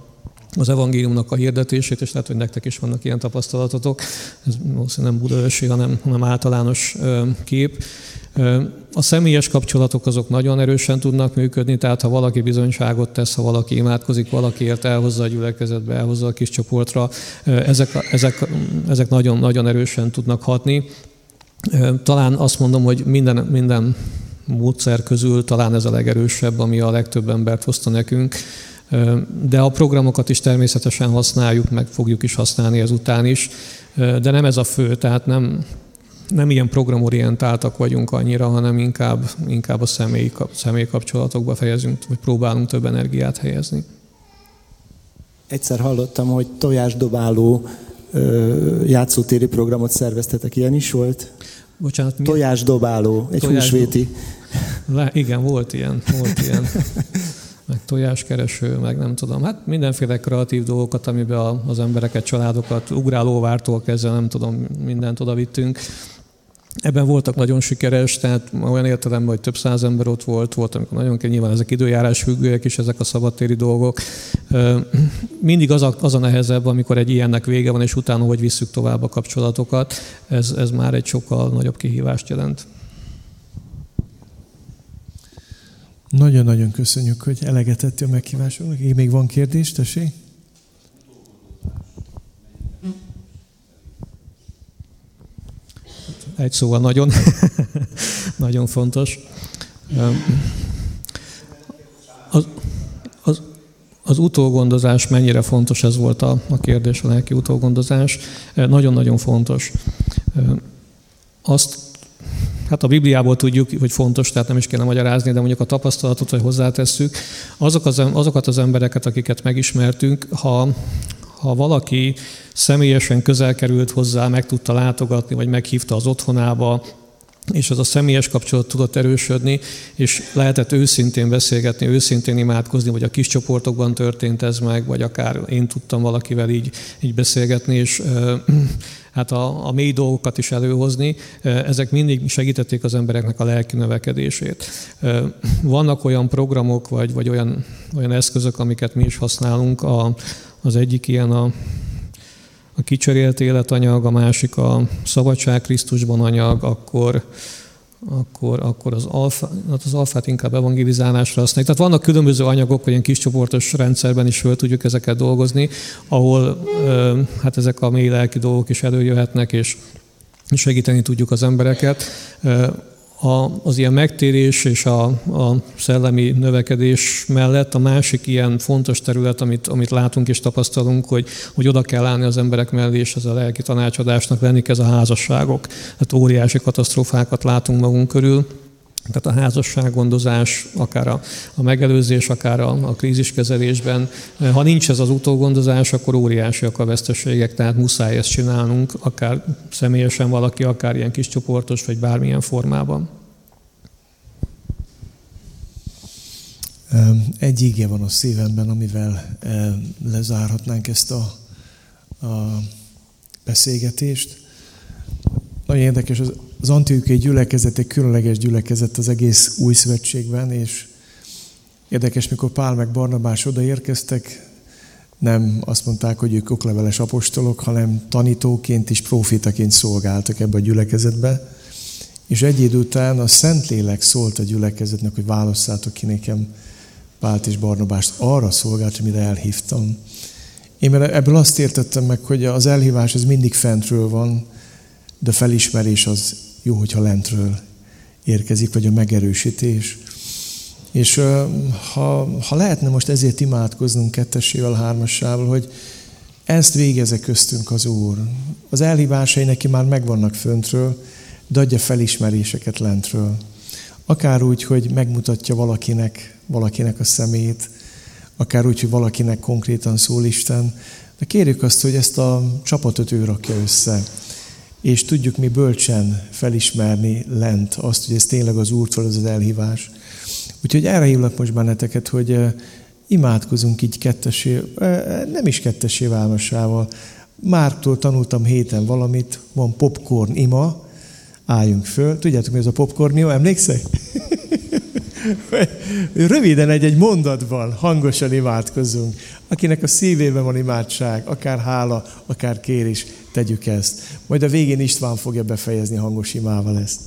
az evangéliumnak a hirdetését, és lehet, hogy nektek is vannak ilyen tapasztalatotok. Ez valószínűleg nem budaörsi, hanem, hanem általános kép. A személyes kapcsolatok azok nagyon erősen tudnak működni, tehát ha valaki bizonyságot tesz, ha valaki imádkozik, valakiért elhozza a gyülekezetbe, elhozza a kis csoportra, ezek, ezek, ezek nagyon, nagyon erősen tudnak hatni. Talán azt mondom, hogy minden, minden módszer közül talán ez a legerősebb, ami a legtöbb embert hozta nekünk. De a programokat is természetesen használjuk, meg fogjuk is használni ezután is, de nem ez a fő, tehát nem, nem ilyen programorientáltak vagyunk annyira, hanem inkább, inkább a személyi, személyi kapcsolatokba fejezünk, vagy próbálunk több energiát helyezni. egyszer hallottam, hogy tojásdobáló játszótéri programot szerveztetek. Ilyen is volt? Bocsánat, mi? Tojásdobáló, egy Tojás... húsvéti. Le, igen, volt ilyen, volt ilyen. meg tojáskereső, meg nem tudom. Hát mindenféle kreatív dolgokat, amiben az embereket, családokat, ugrálóvártól kezdve, nem tudom, mindent oda vittünk. Ebben voltak nagyon sikeres, tehát olyan értelemben, hogy több száz ember ott volt, volt, amikor nagyon kell, nyilván ezek időjárás függőek is, ezek a szabadtéri dolgok. Mindig az a, az a nehezebb, amikor egy ilyennek vége van, és utána hogy visszük tovább a kapcsolatokat, ez, ez már egy sokkal nagyobb kihívást jelent. Nagyon-nagyon köszönjük, hogy elegetett a meghívásunknak. Még van kérdés, tessék? Egy szóval nagyon, <laughs> nagyon fontos. Az, az, az utógondozás mennyire fontos, ez volt a, a kérdés, a lelki utógondozás. Nagyon-nagyon fontos. Azt hát a Bibliából tudjuk, hogy fontos, tehát nem is kéne magyarázni, de mondjuk a tapasztalatot, hogy hozzátesszük, azok az, azokat az embereket, akiket megismertünk, ha, ha valaki személyesen közel került hozzá, meg tudta látogatni, vagy meghívta az otthonába, és az a személyes kapcsolat tudott erősödni, és lehetett őszintén beszélgetni, őszintén imádkozni, vagy a kis csoportokban történt ez meg, vagy akár én tudtam valakivel így, így beszélgetni, és <clears throat> hát a, a mély dolgokat is előhozni, ezek mindig segítették az embereknek a lelki növekedését. Vannak olyan programok, vagy, vagy olyan, olyan eszközök, amiket mi is használunk, a, az egyik ilyen a, a kicserélt életanyag, a másik a szabadság Krisztusban anyag, akkor, akkor, akkor az, alfa, hát az alfát inkább evangelizálásra használjuk. Tehát vannak különböző anyagok, hogy ilyen kiscsoportos rendszerben is föl tudjuk ezeket dolgozni, ahol hát ezek a mély lelki dolgok is előjöhetnek, és segíteni tudjuk az embereket a, az ilyen megtérés és a, a szellemi növekedés mellett a másik ilyen fontos terület, amit, amit látunk és tapasztalunk, hogy, hogy oda kell állni az emberek mellé, és ez a lelki tanácsadásnak lenni, ez a házasságok. Hát óriási katasztrófákat látunk magunk körül. Tehát a házassággondozás, akár a, a megelőzés, akár a, a kríziskezelésben, ha nincs ez az utógondozás, akkor óriásiak a veszteségek, tehát muszáj ezt csinálnunk, akár személyesen valaki, akár ilyen kis csoportos, vagy bármilyen formában. Egy íge van a szívemben, amivel lezárhatnánk ezt a, a beszélgetést. Nagyon érdekes, az az Antiochiai gyülekezet egy különleges gyülekezet az egész új szövetségben, és érdekes, mikor Pál meg Barnabás odaérkeztek, nem azt mondták, hogy ők okleveles apostolok, hanem tanítóként és profitaként szolgáltak ebbe a gyülekezetbe. És egy idő után a Szentlélek szólt a gyülekezetnek, hogy válasszátok ki nekem Pált és Barnabást arra szolgált, amire elhívtam. Én ebből azt értettem meg, hogy az elhívás az mindig fentről van, de felismerés az jó, hogyha lentről érkezik, vagy a megerősítés. És ha, ha lehetne most ezért imádkoznunk kettesével, hármassával, hogy ezt végeze köztünk az Úr. Az elhívásai neki már megvannak föntről, de adja felismeréseket lentről. Akár úgy, hogy megmutatja valakinek, valakinek a szemét, akár úgy, hogy valakinek konkrétan szól Isten, de kérjük azt, hogy ezt a csapatot ő rakja össze és tudjuk mi bölcsen felismerni lent azt, hogy ez tényleg az Úrtól ez az elhívás. Úgyhogy erre hívlak most benneteket, hogy imádkozunk így kettesé, nem is kettesé válmasával. Mártól tanultam héten valamit, van popcorn ima, álljunk föl. Tudjátok, mi ez a popcorn ima? Emlékszek? <laughs> <laughs> Röviden egy-egy mondatban hangosan imádkozunk. Akinek a szívében van imádság, akár hála, akár kérés, tegyük ezt. Majd a végén István fogja befejezni hangos imával ezt.